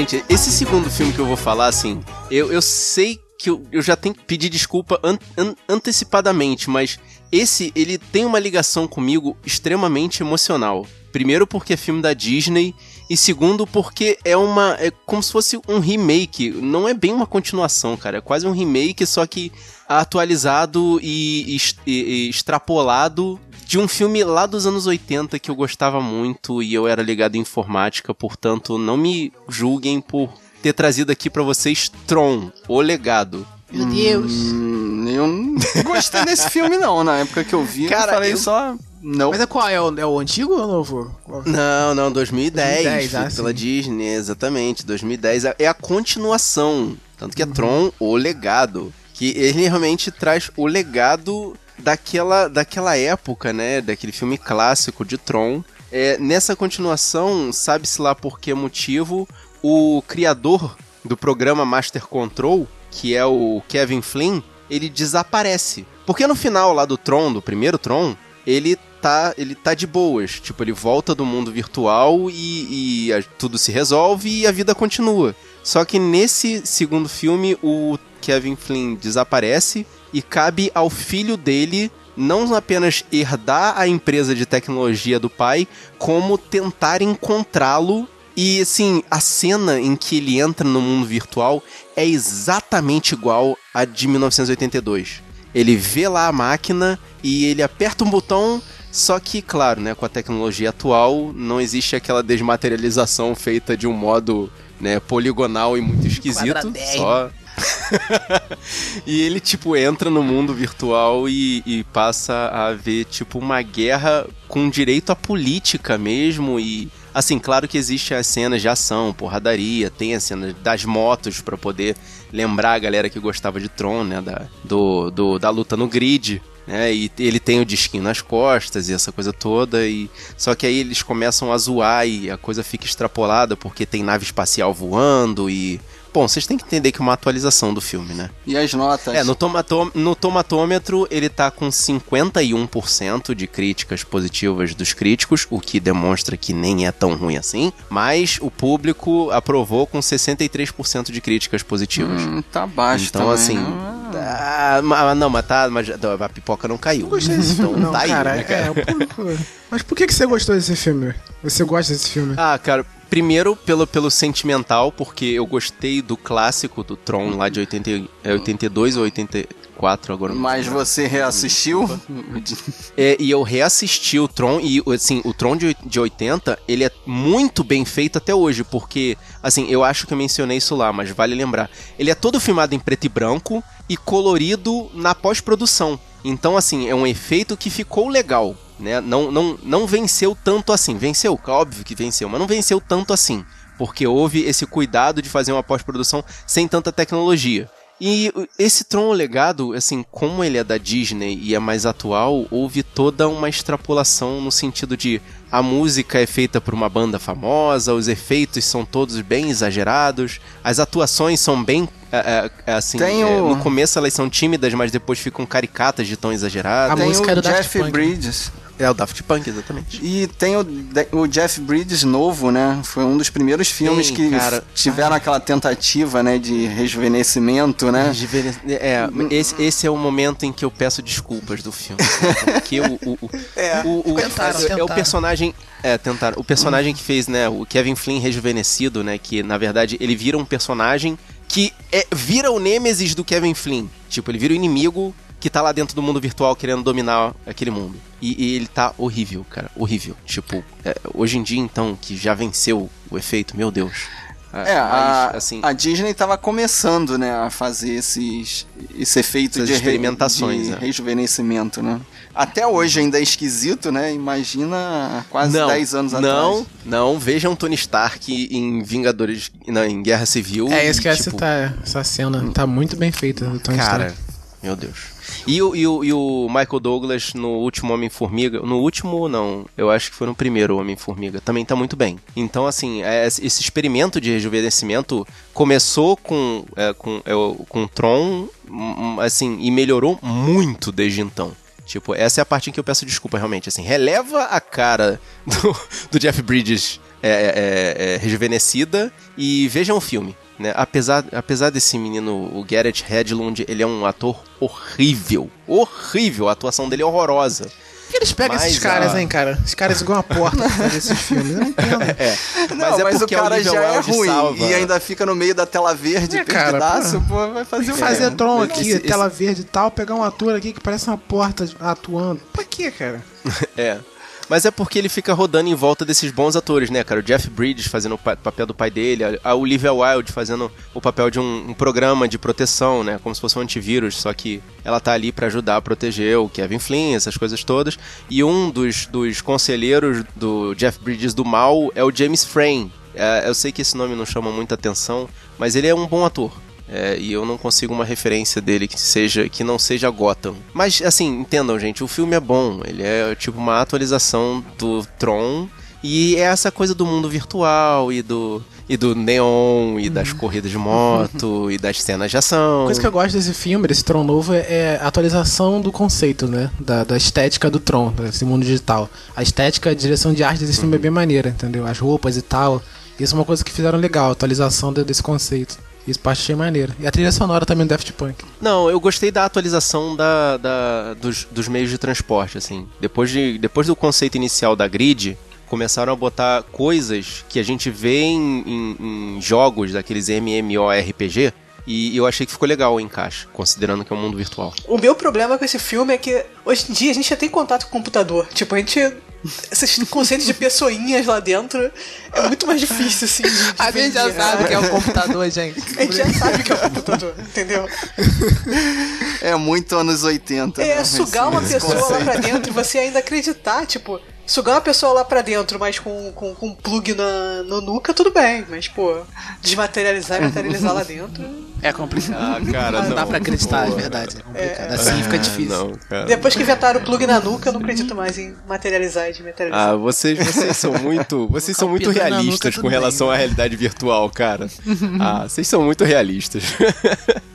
Gente, esse segundo filme que eu vou falar, assim, eu, eu sei que eu, eu já tenho que pedir desculpa an- an- antecipadamente, mas esse, ele tem uma ligação comigo extremamente emocional. Primeiro porque é filme da Disney, e segundo porque é uma. É como se fosse um remake. Não é bem uma continuação, cara. É quase um remake, só que atualizado e, e- e extrapolado de um filme lá dos anos 80 que eu gostava muito e eu era ligado em informática, portanto, não me julguem por ter trazido aqui pra vocês Tron, o legado.
Meu Deus.
Hum, eu não [laughs] gostei desse filme, não. Na época que eu vi,
Cara,
eu falei
eu-
só. Não.
Mas é qual? É o, é o antigo ou o novo?
Não, não, 2010,
2010,
feito
ah,
pela
sim.
Disney, exatamente, 2010 é a continuação, tanto que é Tron, o legado, que ele realmente traz o legado daquela, daquela época, né, daquele filme clássico de Tron. É, nessa continuação, sabe-se lá por que motivo, o criador do programa Master Control, que é o Kevin Flynn, ele desaparece. Porque no final lá do Tron, do primeiro Tron, ele tá, ele tá de boas. Tipo, ele volta do mundo virtual e, e a- tudo se resolve e a vida continua. Só que nesse segundo filme, o Kevin Flynn desaparece e cabe ao filho dele não apenas herdar a empresa de tecnologia do pai, como tentar encontrá-lo. E assim, a cena em que ele entra no mundo virtual é exatamente igual a de 1982. Ele vê lá a máquina e ele aperta um botão, só que, claro, né, com a tecnologia atual, não existe aquela desmaterialização feita de um modo né, poligonal e muito esquisito. Só. [laughs] e ele, tipo, entra no mundo virtual e, e passa a ver, tipo, uma guerra com direito à política mesmo e Assim, claro que existe as cenas de ação, porradaria, tem a cena das motos pra poder lembrar a galera que gostava de Tron, né? Da, do, do- da luta no grid. Né, e ele tem o disquinho nas costas e essa coisa toda, e só que aí eles começam a zoar e a coisa fica extrapolada porque tem nave espacial voando e. Bom, vocês têm que entender que é uma atualização do filme, né?
E as notas?
É, no, tomatô- no tomatômetro ele tá com 51% de críticas positivas dos críticos, o que demonstra que nem é tão ruim assim, mas o público aprovou com 63% de críticas positivas.
Hum, tá baixo
então,
também,
assim.
né?
ah, não, mas tá. Mas a pipoca não caiu.
Eu gostei desse [laughs] filme,
então
não,
tá aí,
cara.
né, cara?
É, o público- Mas por que, que você gostou desse filme? Você gosta desse filme?
Ah, cara, primeiro pelo, pelo sentimental, porque eu gostei do clássico do Tron lá de 80, e- é 82 ou 84 agora.
Mas você reassistiu?
É, e eu reassisti o Tron e, assim, o Tron de, de 80, ele é muito bem feito até hoje, porque, assim, eu acho que eu mencionei isso lá, mas vale lembrar. Ele é todo filmado em preto e branco e colorido na pós-produção. Então, assim, é um efeito que ficou legal, né? Não, não, não venceu tanto assim. Venceu, óbvio que venceu, mas não venceu tanto assim. Porque houve esse cuidado de fazer uma pós-produção sem tanta tecnologia. E esse Tron Legado, assim, como ele é da Disney e é mais atual, houve toda uma extrapolação no sentido de a música é feita por uma banda famosa, os efeitos são todos bem exagerados, as atuações são bem, é, é, assim,
Tem
é,
o-
no começo elas são tímidas, mas depois ficam caricatas de tão exageradas.
A
Tem
música
o
é do
Jeff
Punk.
Bridges.
É o Daft Punk, exatamente.
E tem o, o Jeff Bridges novo, né? Foi um dos primeiros filmes
Tem,
que
cara.
tiveram aquela tentativa, né? De rejuvenescimento, né?
Rejuvenes- É, esse, esse é o momento em que eu peço desculpas do filme. né? Porque o. o, o, [laughs]
É,
o, o-
tentaram,
é o personagem. É, tentaram. O personagem que fez, né? O Kevin Flynn rejuvenescido, né? Que na verdade ele vira um personagem que é, vira o Nêmesis do Kevin Flynn. Tipo, ele vira o inimigo que tá lá dentro do mundo virtual querendo dominar aquele mundo. E, e ele tá horrível, cara. Horrível. Tipo, é, hoje em dia, então, que já venceu o efeito, meu Deus.
É,
Mas,
a,
assim,
a Disney tava começando, né, a fazer esses, esse efeito de, re-
experimentações,
de
né?
rejuvenescimento, né? Até hoje ainda é esquisito, né? Imagina quase
não,
10 anos
não,
atrás.
Não, vejam Tony Stark em Vingadores, não, em Guerra Civil.
É isso que
tipo,
citar. Essa cena tá muito bem feita do Tony
Cara,
Stark.
meu Deus. E o, e, o, e o Michael Douglas no último Homem-Formiga, no último não, eu acho que foi no primeiro Homem-Formiga, também tá muito bem. Então, assim, é, esse experimento de rejuvenescimento começou com, é, com, é, com Tron, hum, assim, e melhorou muito desde então. Tipo, essa é a parte em que eu peço desculpa, realmente. Assim, releva a cara do, do Jeff Bridges é, é, é, rejuvenescida e vejam o filme. Né? Apesar, apesar desse menino, o Garrett Hedlund, ele é um ator horrível. Horrível. A atuação dele é horrorosa.
Por que eles pegam
Mas
esses caras,
a-
hein, cara? Esses caras igual a porta pra fazer esses filmes. Eu não entendo. [laughs]
É.
Não, mas,
é
o cara já é ruim
salva.
e ainda fica no meio da tela verde,
É, cara,
perdidaço, pô, vai fazer o?
Fazer Tron aqui,
esse-
tela verde e tal, pegar um ator aqui que parece uma porta atuando. Pra quê, cara? [laughs]
É. Mas é porque ele fica rodando em volta desses bons atores, né, cara? O Jeff Bridges fazendo o pa- papel do pai dele, a- Olivia Wilde fazendo o papel de um, um programa de proteção, né? Como se fosse um antivírus, só que ela tá ali pra ajudar a proteger o Kevin Flynn, essas coisas todas. E um dos, dos conselheiros do Jeff Bridges do mal é o James Frame. É, eu sei que esse nome não chama muita atenção, mas ele é um bom ator. É, e eu não consigo uma referência dele que seja que não seja Gotham. Mas assim, entendam, gente, o filme é bom. Ele é tipo uma atualização do Tron e é essa coisa do mundo virtual e do e do neon e das corridas de moto [laughs] e das cenas de ação.
Coisa que eu gosto desse filme, desse Tron novo, é- a atualização do conceito, né? Da, da estética do Tron, desse mundo digital. A estética, a direção de arte desse filme é bem maneira, entendeu? As roupas e tal. Isso é uma coisa que fizeram legal, a atualização de- desse conceito. Isso parte achei maneiro. E a trilha sonora também do Daft Punk.
Não, eu gostei da atualização da, da- dos, dos meios de transporte, assim. Depois, de, depois do conceito inicial da grid, começaram a botar coisas que a gente vê em, em- em jogos daqueles MMORPG. E eu achei que ficou legal o encaixe, considerando que é um mundo virtual.
O meu problema com esse filme é que hoje em dia a gente já tem contato com o computador. Tipo, a gente. Esses conceitos de pessoinhas lá dentro é muito mais difícil, assim. de- [laughs] de vender.
que é o computador, gente.
A gente já sabe que é o computador, entendeu?
É muito anos 80.
É
né?
sugar uma pessoa lá pra dentro e você ainda acreditar, tipo, sugar uma pessoa lá pra dentro, mas com, com, com um plug na, no nuca, tudo bem. Mas, pô, desmaterializar e [laughs] materializar lá dentro.
É complicado.
Ah, cara,
não, dá pra acreditar, é
Pô,
verdade. É complicado. Assim fica difícil.
Não, cara.
Depois que inventaram o plug na nuca, eu não acredito mais em materializar e desmaterializar.
Ah, vocês, vocês são muito, [laughs] vocês são muito realistas com relação
bem.
à realidade virtual, cara. [laughs] Ah, vocês são muito realistas.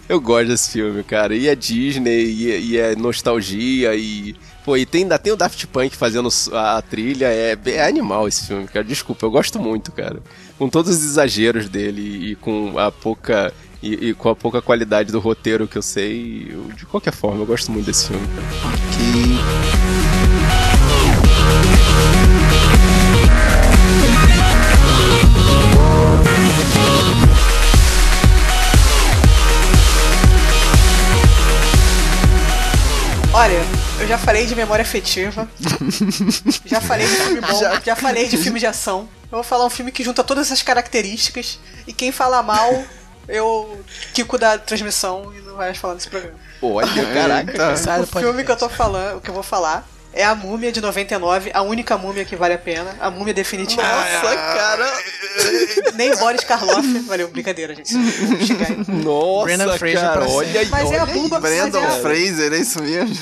Eu gosto desse filme, cara. E é Disney, e é, e é nostalgia, e. Pô, e tem, ainda tem o Daft Punk fazendo a, trilha. É, é animal esse filme, cara. Desculpa, eu gosto muito, cara. Com todos os exageros dele e com a pouca. E, e com a pouca qualidade do roteiro que eu sei, eu- de qualquer forma, eu gosto muito desse filme. cara.
Olha, eu já falei de memória afetiva. [laughs] já falei de filme bom. Já. falei de filme de ação. Eu vou falar um filme que junta todas essas características. E quem fala mal, eu quico da transmissão e não vai mais falar nesse programa.
Olha, caraca.
O filme que eu tô falando, o que eu vou falar, é a Múmia de 99, a única múmia que vale a pena, a múmia definitiva.
Nossa, cara.
Nem Boris Karloff. Valeu, brincadeira, gente.
Nossa,
Brendan Fraser
cara,
pra
olha aí.
Mas é a
olha aí.
Bumba-
Brandon
é-
Fraser, é isso mesmo?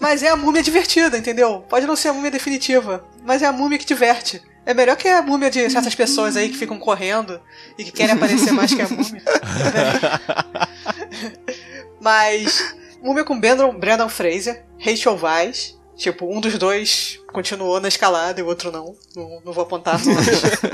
Mas é a múmia divertida, entendeu? Pode não ser a múmia definitiva, mas é a múmia que diverte. É melhor que a múmia de certas pessoas aí que ficam correndo e que querem aparecer mais que a múmia. [laughs] mas múmia com Brandon, Brandon Fraser, Rachel Weisz, tipo, um dos dois continuou na escalada e o outro não. Não, não vou apontar [laughs] nomes.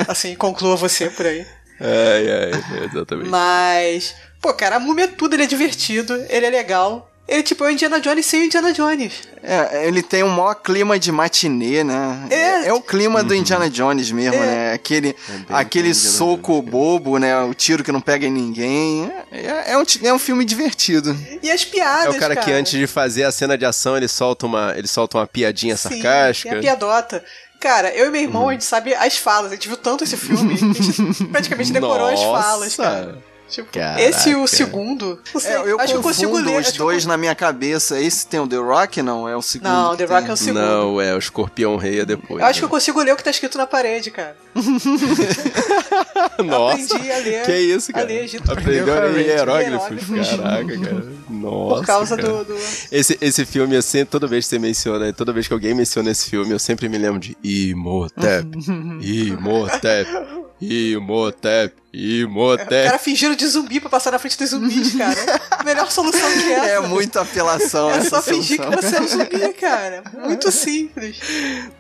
assim, conclua você por aí.
Ai, ai, exatamente.
Mas, pô, cara, a múmia é tudo, ele é divertido, ele é legal. Ele, tipo, é o Indiana Jones sem o Indiana Jones.
É, ele tem um maior clima de matinê, né?
É.
É, o clima do Indiana Jones mesmo,
É.
né? Aquele,
bem
aquele soco
Jones, cara.
bobo, né? O tiro que não pega em ninguém. É, é um, é um filme divertido.
E as piadas,
É o cara, que antes de fazer a cena de ação, ele solta uma, ele solta uma piadinha
Sim,
sarcástica.
A piadota. Cara, eu e meu irmão, a gente sabe as falas. A gente viu tanto esse filme a gente praticamente decorou as
Nossa.
falas, cara. Tipo,
Caraca.
esse e o segundo. Sei,
É, eu
acho que eu consigo ler.
os
que eu
dois na minha cabeça. Esse tem o The Rock, não? É o segundo.
Não, The
tem.
Rock é o segundo.
Não, é o escorpião rei é depois.
Eu acho que eu consigo ler o que tá escrito na parede, cara. [laughs]
Nossa.
aprendi a ler-
Que isso,
a
cara?
ler Egito.
Aprendeu a ler
Aprendeu
hieróglifos. Caraca, cara. Nossa.
Por causa
cara.
do, do-
Esse, esse filme, eu sempre, toda vez que você menciona, toda vez que alguém menciona esse filme, eu sempre me lembro de Imhotep, [laughs] Imhotep, Imhotep,
O
Imhotep.
cara fingindo de zumbi pra passar na frente dos zumbis, cara. Melhor solução que [laughs] essa.
É muita apelação
É
essa
só fingir que você é um zumbi, cara. Muito simples.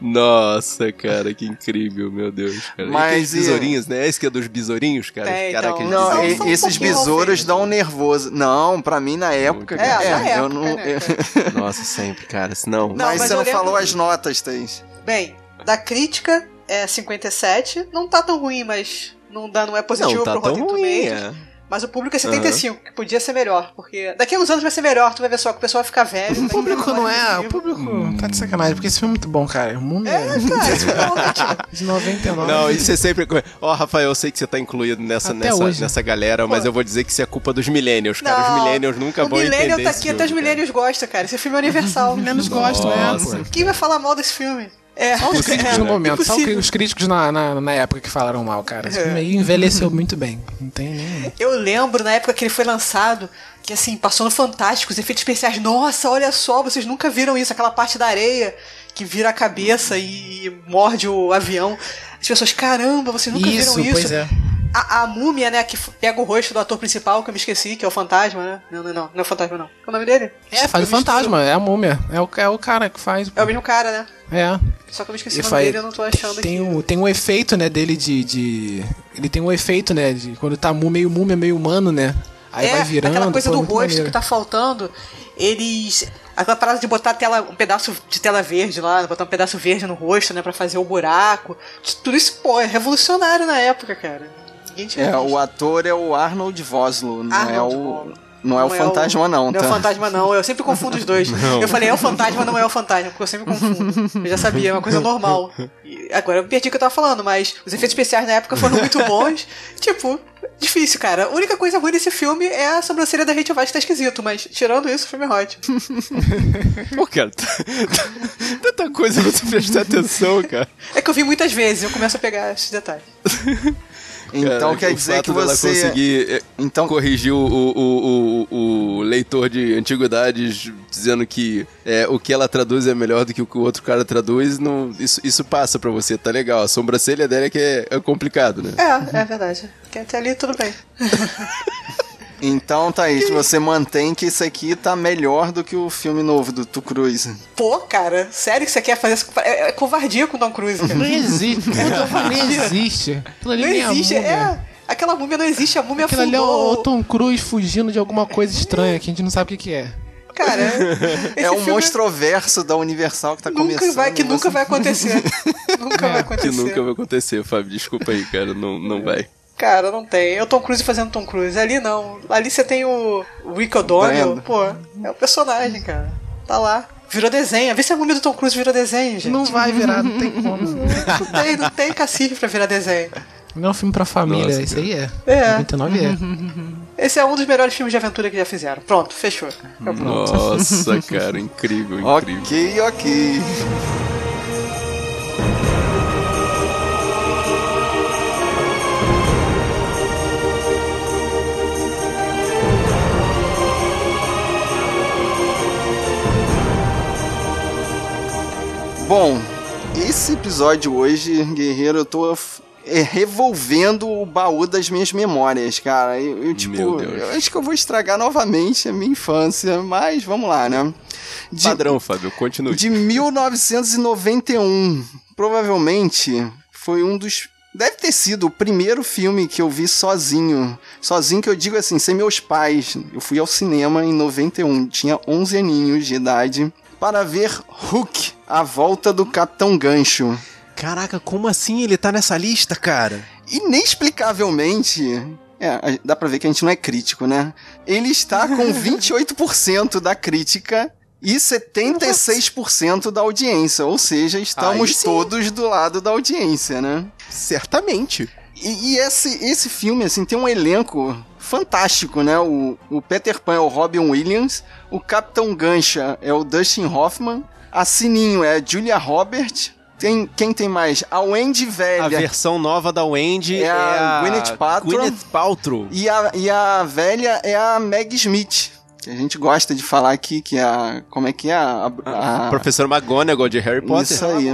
Nossa, cara, que incrível, meu Deus. Cara.
Mas
e
e-
besourinhos, né? Esse que é dos besourinhos, cara.
Tem,
Caraca,
então.
Não,
São- um
esses besouros dão um nervoso. Não, pra mim na época,
É,
cara.
na
eu
época,
não.
né,
eu-
Nossa, sempre, cara. Senão.
Não,
mas,
mas
você
eu
não falou as notas, Thaís.
Bem, da crítica é 57. Não tá tão ruim, mas não, dá, não é positivo
não tá
pro
tão
Rotten
ruim,
Tomatoes.
é.
Mas o público é 75, que podia ser melhor. Porque daqui a uns anos vai ser melhor, tu vai ver só que o pessoal vai ficar velho.
O público não é. O público tá de sacanagem, porque esse filme é muito bom, cara. O mundo é.
Cara, esse filme é [laughs] ótimo.
De 99.
Não, isso é sempre. Ó, Rafael, eu sei que você tá incluído nessa,
Até
nessa,
hoje.
nessa galera, mas eu vou dizer que isso é culpa dos millennials, cara.
Não,
os millennials nunca
o
vão
Millennial
entender
tá
esse
aqui,
filme,
até os. Millennials gostam, cara. Esse filme é universal.
Menos gostam,
Nossa.
é.
Quem vai falar mal desse filme? É,
Só os críticos no momento, só os críticos na, na, na época que falaram mal, cara. Esse filme aí envelheceu muito bem. Não tem nem.
Eu lembro na época que ele foi lançado, que assim, passou no Fantástico, os efeitos especiais. Nossa, olha só, vocês nunca viram isso, aquela parte da areia que vira a cabeça e, e morde o avião. As pessoas, caramba, vocês nunca
Isso,
viram isso.
pois é.
A, a múmia, né, que pega o rosto do ator principal, que eu me esqueci, que é o fantasma, né? Não, não, não, não é o fantasma, não. Qual é o nome dele?
É, faz o fantasma, é a múmia. É o, é o cara que faz.
É o mesmo cara, né?
É.
Só que eu me esqueci o nome dele, eu não tô achando
Tem
aqui.
o, tem um efeito, né, dele de, de. Ele tem um efeito, né? De quando tá meio múmia, meio humano, né? Aí
é,
vai virando.
aquela coisa do rosto
maneiro.
que tá faltando, eles. Aquela parada de botar tela, um pedaço de tela verde lá, botar um pedaço verde no rosto, né, pra fazer o buraco. Tudo isso, pô, é revolucionário na época, cara. Tinha
É, o ator é o Arnold Vosloo, não é
Arnold
o.
Vosloo.
Não é o fantasma, não,
Não é
tá?
o fantasma, não. Eu sempre confundo os dois. Eu falei, é o fantasma, não é o fantasma, porque eu sempre confundo. Eu já sabia, é uma coisa normal. E Agora eu perdi o que eu tava falando, mas os efeitos especiais na época foram muito bons. tipo, difícil, cara. A única coisa ruim desse filme é a sobrancelha da Rachel Weisz que tá esquisito, mas tirando isso, o filme é ótimo. [laughs]
Pô, cara, tá- tanta coisa pra você prestar atenção, cara.
É que eu vi muitas vezes, eu começo a pegar esses detalhes. [laughs]
Então
Cara,
quer
o
dizer
fato
que você.
conseguir é,
Então-
corrigir o, o, o, o, leitor de antiguidades dizendo que é, o que ela traduz é melhor do que o que o outro cara traduz, não, isso, isso passa pra você, tá legal. A sobrancelha dela é que é, é complicado, né?
É, é verdade. Que até ali tudo bem. [laughs]
Então, Thaís, você mantém que isso aqui tá melhor do que o filme novo do Tu Cruz.
Pô, cara, sério que você quer fazer essa. É, é covardia com o Tom Cruise, cara.
Não existe. Puta, nem existe. Aquilo ali
Não
nem
existe,
é.
é. Aquela múmia não existe, a múmia
Aquilo ali é o,
afundou.
o Tom Cruise fugindo de alguma coisa estranha que a gente não sabe o que, que é.
Cara, [laughs]
É um monstroverso da Universal que tá
Nunca
começando.
vai, que nunca [laughs] vai acontecer. nunca vai
Que
acontecer.
nunca vai acontecer, Fábio. Desculpa aí, cara. Não, não vai.
Cara, não tem. É o Tom Cruise fazendo Tom Cruise. Ali não. Ali você tem o Rick O'Donnell. Pô, é o personagem, cara. Tá lá. Virou desenho. Vê se a múmia do Tom Cruise virou desenho, gente.
Não vai virar, não tem como. [laughs]
Não tem, não tem cacife pra virar desenho.
Não é um filme pra família,
Nossa,
isso aí é.
É.
99 é. [laughs]
Esse é um dos melhores filmes de aventura que já fizeram. Pronto, fechou. Acabou.
Nossa, cara. Incrível, incrível.
Ok, ok. Bom, esse episódio hoje, Guerreiro, eu tô é, revolvendo o baú das minhas memórias, cara. Eu, eu, tipo, eu acho que eu vou estragar novamente a minha infância, mas vamos lá, né? De-
Padrão, Fábio. Continue.
de 1991. Provavelmente foi um dos. Deve ter sido o primeiro filme que eu vi sozinho. Sozinho que eu digo assim, sem meus pais. Eu fui ao cinema em 91, tinha 11 aninhos de idade, para ver Hook, a volta do Capitão Gancho.
Caraca, como assim ele tá nessa lista, cara?
Inexplicavelmente. É, dá pra ver que a gente não é crítico, né? Ele está com [laughs] 28% da crítica e 76% da audiência. Ou seja, estamos todos do lado da audiência, né?
Certamente.
E, e esse, esse filme, assim, tem um elenco fantástico, né? O, o Peter Pan é o Robin Williams, o Capitão Gancha é o Dustin Hoffman, a Sininho é a Julia Robert, tem, quem tem mais? A Wendy
A
Velha.
versão nova da Wendy
É
é,
a
a
Gwyneth Paltrow.
Gwyneth Paltrow.
E a, e a velha é a Meg Smith. Que a gente gosta de falar aqui, que é a. Como é que é? A, a,
A professora McGonagall de Harry Potter.
Isso aí.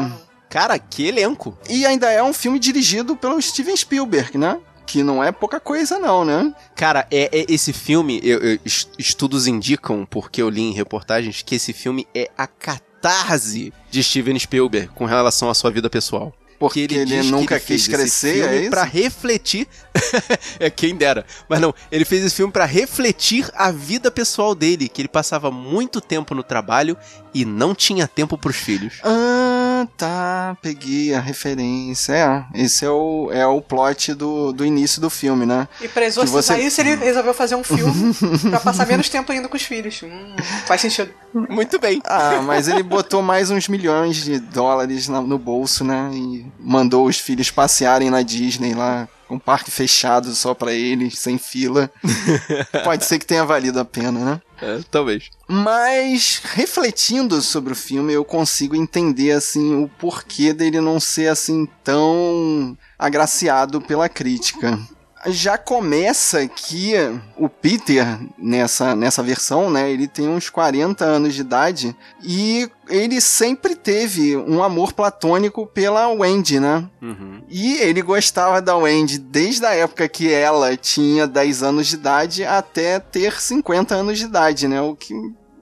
Cara, que elenco.
E ainda é um filme dirigido pelo Steven Spielberg, né? Que não é pouca coisa, não, né?
Cara, é, é- esse filme, eu- eu- est- estudos indicam, porque eu li em reportagens, que esse filme é a catarse de Steven Spielberg com relação à sua vida pessoal.
Porque ele,
que
nunca
ele
quis crescer, é isso?
pra refletir. [laughs] é quem dera. Mas não, ele fez esse filme pra refletir a vida pessoal dele, que ele passava muito tempo no trabalho e não tinha tempo pros filhos.
Ah, tá. Peguei a referência. É, esse é o, é o plot do, do início do filme, né?
E pra exorcizar
você-
isso, ele resolveu fazer um filme [laughs] pra passar menos tempo ainda com os filhos. Hum, faz sentido.
Muito bem.
Ah, mas ele botou mais uns milhões de dólares no bolso, né? E mandou os filhos passearem na Disney lá, um parque fechado só pra eles, sem fila. [laughs] Pode ser que tenha valido a pena, né?
É, talvez.
Mas refletindo sobre o filme, eu consigo entender assim o porquê dele não ser assim tão agraciado pela crítica. Já começa que o Peter, nessa, nessa versão, né, ele tem uns 40 anos de idade e ele sempre teve um amor platônico pela Wendy, né?
Uhum.
E ele gostava da Wendy desde a época que ela tinha 10 anos de idade até ter 50 anos de idade, né? O que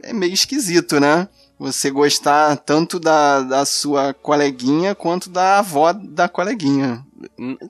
é meio esquisito, né? Você gostar tanto da, da sua coleguinha quanto da avó da coleguinha.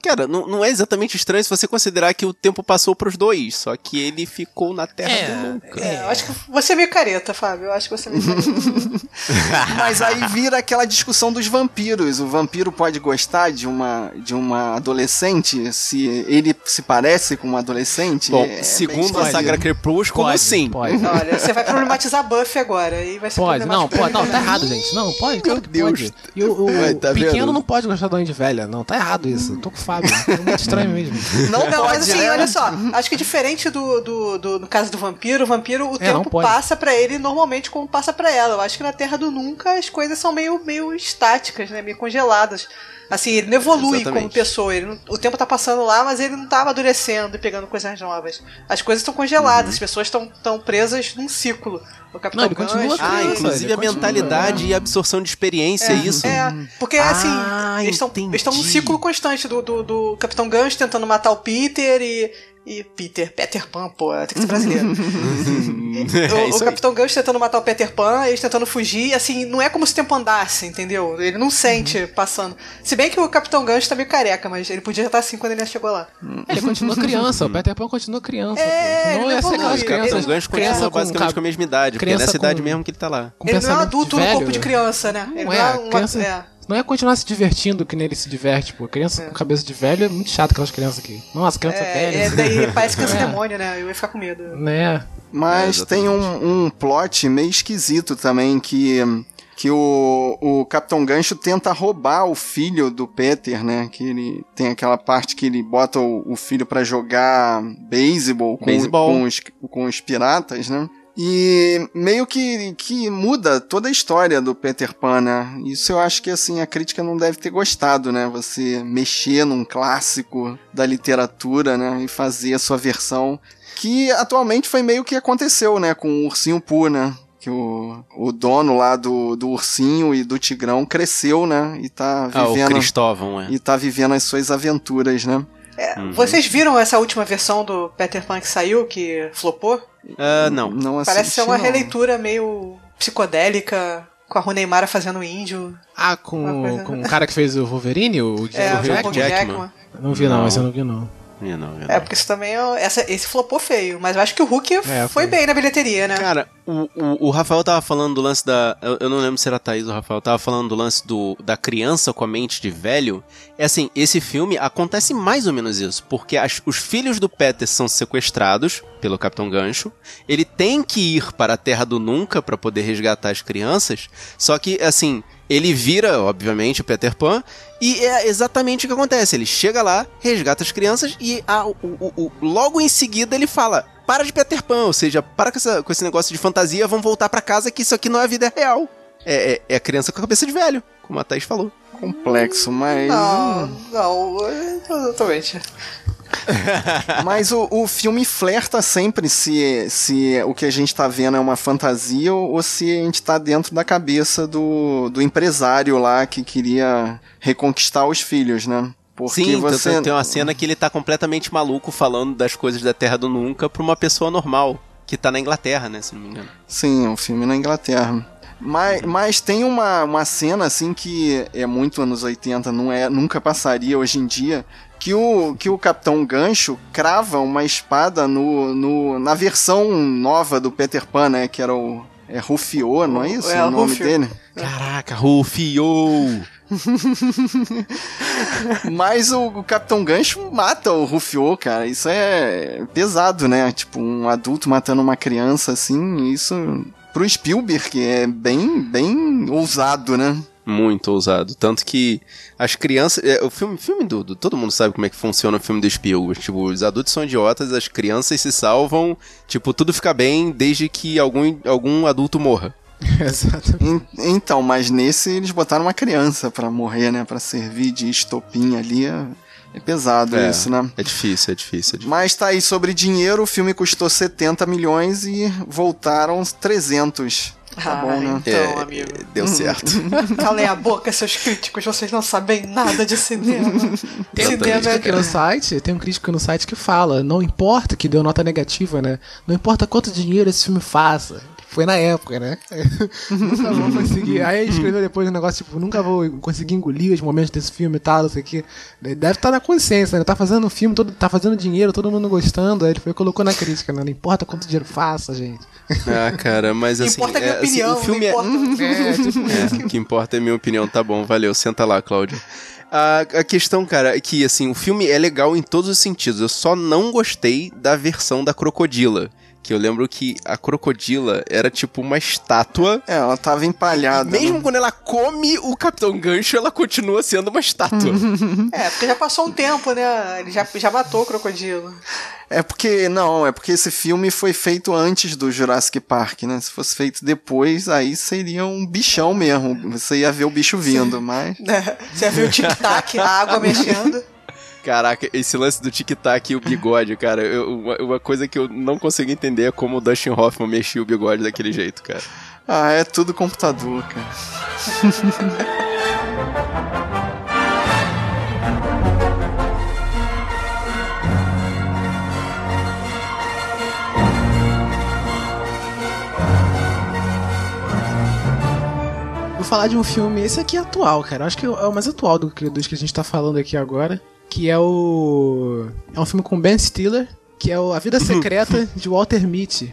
Cara, não, não é exatamente estranho se você considerar que o tempo passou pros dois, só que ele ficou na Terra
É,
do Nunca.
É, eu acho que você é meio careta, Fábio. Eu acho que você é meio careta. [laughs]
Mas aí vira aquela discussão dos vampiros. O vampiro pode gostar de uma, de uma adolescente se ele se parece com uma adolescente?
Bom,
É
segundo a Sagra Crepúsculo,
Pode,
sim.
Pode.
Olha, você vai problematizar Buffy agora. E vai ser
Pode, não, pode, não, tá errado, gente. Não, pode, claro que
Deus.
pode. E o, o
Ai, tá
pequeno
vendo?
não pode gostar da Andy velha, não, tá errado isso. Eu tô com o Fábio. É muito estranho mesmo. [laughs]
Não,
Não,
pode,
mas assim,
né?
olha só, acho que diferente do, do, do- no caso do vampiro, o vampiro, o
É,
tempo passa pra ele normalmente como passa pra ela. Eu acho que na Terra do Nunca as coisas são meio, meio estáticas, né? Meio congeladas. Assim, ele não evolui
Exatamente.
como pessoa. Ele não- o tempo tá passando lá, mas ele não tá amadurecendo e pegando coisas novas. As coisas estão congeladas, as pessoas estão estão presas num ciclo. O Capitão
Não, ele continua
Gancho-
Ah,
Criança,
inclusive
ele
a
continua,
mentalidade e a absorção de experiência, é, isso?
É, porque assim,
Ah,
eles estão
entendi.
eles estão num ciclo constante do, do, do Capitão Gancho tentando matar o Peter e. E Peter, Peter Pan, pô, tem que ser brasileiro. [laughs]
é
o,
isso
o
aí.
Capitão Gancho tentando matar o Peter Pan, eles tentando fugir, assim, não é como se o tempo andasse, entendeu? Ele não sente
Uhum.
passando. Se bem que o Capitão Gancho tá meio careca, mas ele podia já estar assim quando ele chegou lá.
Ele continua criança, o Peter Pan continua criança.
É, ele
Não ser
evolui.
aquelas
Ele-
crianças.
O gancho continua
criança
basicamente com a mesma idade, porque é
criança
nessa idade
com-
mesmo que ele tá lá.
ele não é um
pensamento
adulto no corpo de criança, né? Ele
Não
não
é,
é uma.
criança,
é.
Não é continuar se divertindo que nem ele se diverte, pô. Criança com cabeça de velho é muito chato aquelas crianças aqui. Nossa, criança
É,
velha.
é, daí [laughs] parece criança
É.
demônio, né? Eu ia ficar com medo.
Né?
Mas
É,
tem um, um plot meio esquisito também que que o, o Capitão Gancho tenta roubar o filho do Peter, né? Que ele tem aquela parte que ele bota o, o filho pra jogar beisebol com, com, os, com os piratas, né? E meio que, que muda toda a história do Peter Pan, né? Isso eu acho que assim a crítica não deve ter gostado, né? Você mexer num clássico da literatura, né? E fazer a sua versão que atualmente foi meio que aconteceu, né, com o Ursinho Poo, né? Que o, o dono lá do, do ursinho e do tigrão cresceu, né? E tá
Ah, o
vivendo.
Cristóvão, é.
e tá vivendo as suas aventuras, né?
É,
Uhum.
Vocês viram essa última versão do Peter Pan que saiu, que flopou?
Ah, não.
Não
Parece ser uma
não.
releitura meio psicodélica, com a Roneimara fazendo índio.
Ah, com,
coisa-
com o [laughs] cara que fez o Wolverine, o,
É,
o
o
Jack?
Jackman.
Jackman.
Não vi não,
Não.
esse eu não vi não.
É, não, é,
É, porque isso também é. Essa, esse flopou feio, mas eu acho que o Hulk foi,
foi.
bem na bilheteria, né?
Cara, o, o, o Rafael tava falando do lance da. Eu, eu não lembro se era a Thaís ou o Rafael. Tava falando do lance do, da criança com a mente de velho. É assim, esse filme acontece mais ou menos isso. Porque as- os filhos do Peter são sequestrados pelo Capitão Gancho. Ele tem que ir para a Terra do Nunca para poder resgatar as crianças. Só que, assim, ele vira, obviamente, o Peter Pan. E é exatamente o que acontece. Ele chega lá, resgata as crianças e a- o- o- o- logo em seguida ele fala: para de Peter Pan, ou seja, para com, essa- com esse negócio de fantasia, vamos voltar pra casa que isso aqui não é a vida real. É, é- é a criança com a cabeça de velho, como a Thaís falou.
Complexo, mas.
Não, não, é, totalmente. [laughs]
Mas o, o filme flerta sempre se, se o que a gente tá vendo é uma fantasia ou, se a gente tá dentro da cabeça do, do empresário lá que queria reconquistar os filhos, né? Porque
Sim,
você.
tem- tem uma cena que ele tá completamente maluco falando das coisas da Terra do Nunca pra uma pessoa normal, que tá na Inglaterra, né, se não me engano.
Sim, é um filme na Inglaterra. Mas, mas tem uma, uma cena assim que é muito anos 80, não é, nunca passaria hoje em dia, que o, que o Capitão Gancho crava uma espada no, no, na versão nova do Peter Pan, né? Que era o. É Rufio, não é isso
É,
o nome
Rufio.
dele?
Caraca, Rufio! [laughs]
Mas o, o Capitão Gancho mata o Rufio, cara. Isso é pesado, né? Tipo, um adulto matando uma criança, assim, isso pro Spielberg é bem, bem ousado, né?
Muito ousado. Tanto que as crianças. é, o filme, filme do, do- Todo mundo sabe como é que funciona o filme do Spielberg. Tipo, os adultos são idiotas, as crianças se salvam. Tipo, tudo fica bem desde que algum, algum adulto morra. [laughs]
Exato.
En- Então, mas nesse eles botaram uma criança pra morrer, né? Pra servir de estopim ali. É, é pesado
É.
isso, né?
É difícil, é difícil. É difícil.
Mas tá aí sobre dinheiro, o filme custou 70 milhões e voltaram 300. Tá
Ah,
bom, né?
Então, amigo.
Deu certo. [laughs]
Calem a boca, seus críticos, vocês não sabem nada de cinema.
Tem um
cinema
crítico
é
aqui no site, tem um crítico no site que fala, não importa que deu nota negativa, né? Não importa quanto dinheiro esse filme faça. Foi na época, né? [laughs] nunca vou conseguir. Aí ele escreveu depois um negócio tipo, nunca vou conseguir engolir os momentos desse filme e tal, não sei o que. Deve estar na consciência, né? Tá fazendo filme, todo, tá fazendo dinheiro, todo mundo gostando. Aí ele foi, colocou na crítica, né? Não importa quanto dinheiro faça, gente.
Ah, cara, mas [laughs] assim.
importa a minha
é, assim,
opinião,
o filme
não importa. [laughs]
É, tipo
é, o que importa é a minha opinião, tá bom, valeu, senta lá, Cláudio. A, a questão, cara, é que assim, o filme é legal em todos os sentidos. Eu só não gostei da versão da crocodila. Que eu lembro que a crocodila era tipo uma estátua.
É, ela tava empalhada.
Mesmo
né?
quando ela come o Capitão Gancho, ela continua sendo uma estátua. [laughs]
É, porque já passou um tempo, né? Ele já, já matou o crocodilo.
É porque, não, é porque esse filme foi feito antes do Jurassic Park, né? Se fosse feito depois, aí seria um bichão mesmo. Você ia ver o bicho vindo, mas. [laughs]
Você viu o tic-tac, a água mexendo.
Caraca, esse lance do tic-tac e o bigode, cara, eu- uma, uma coisa que eu não consigo entender é como o Dustin Hoffman mexia o bigode daquele jeito, cara.
Ah, é tudo computador, cara.
Vou falar de um filme, esse aqui é atual, cara. Acho que é o mais atual do que, dos que a gente tá falando aqui agora. Que é o. É um filme com Ben Stiller, que é o A Vida Secreta de Walter Mitty.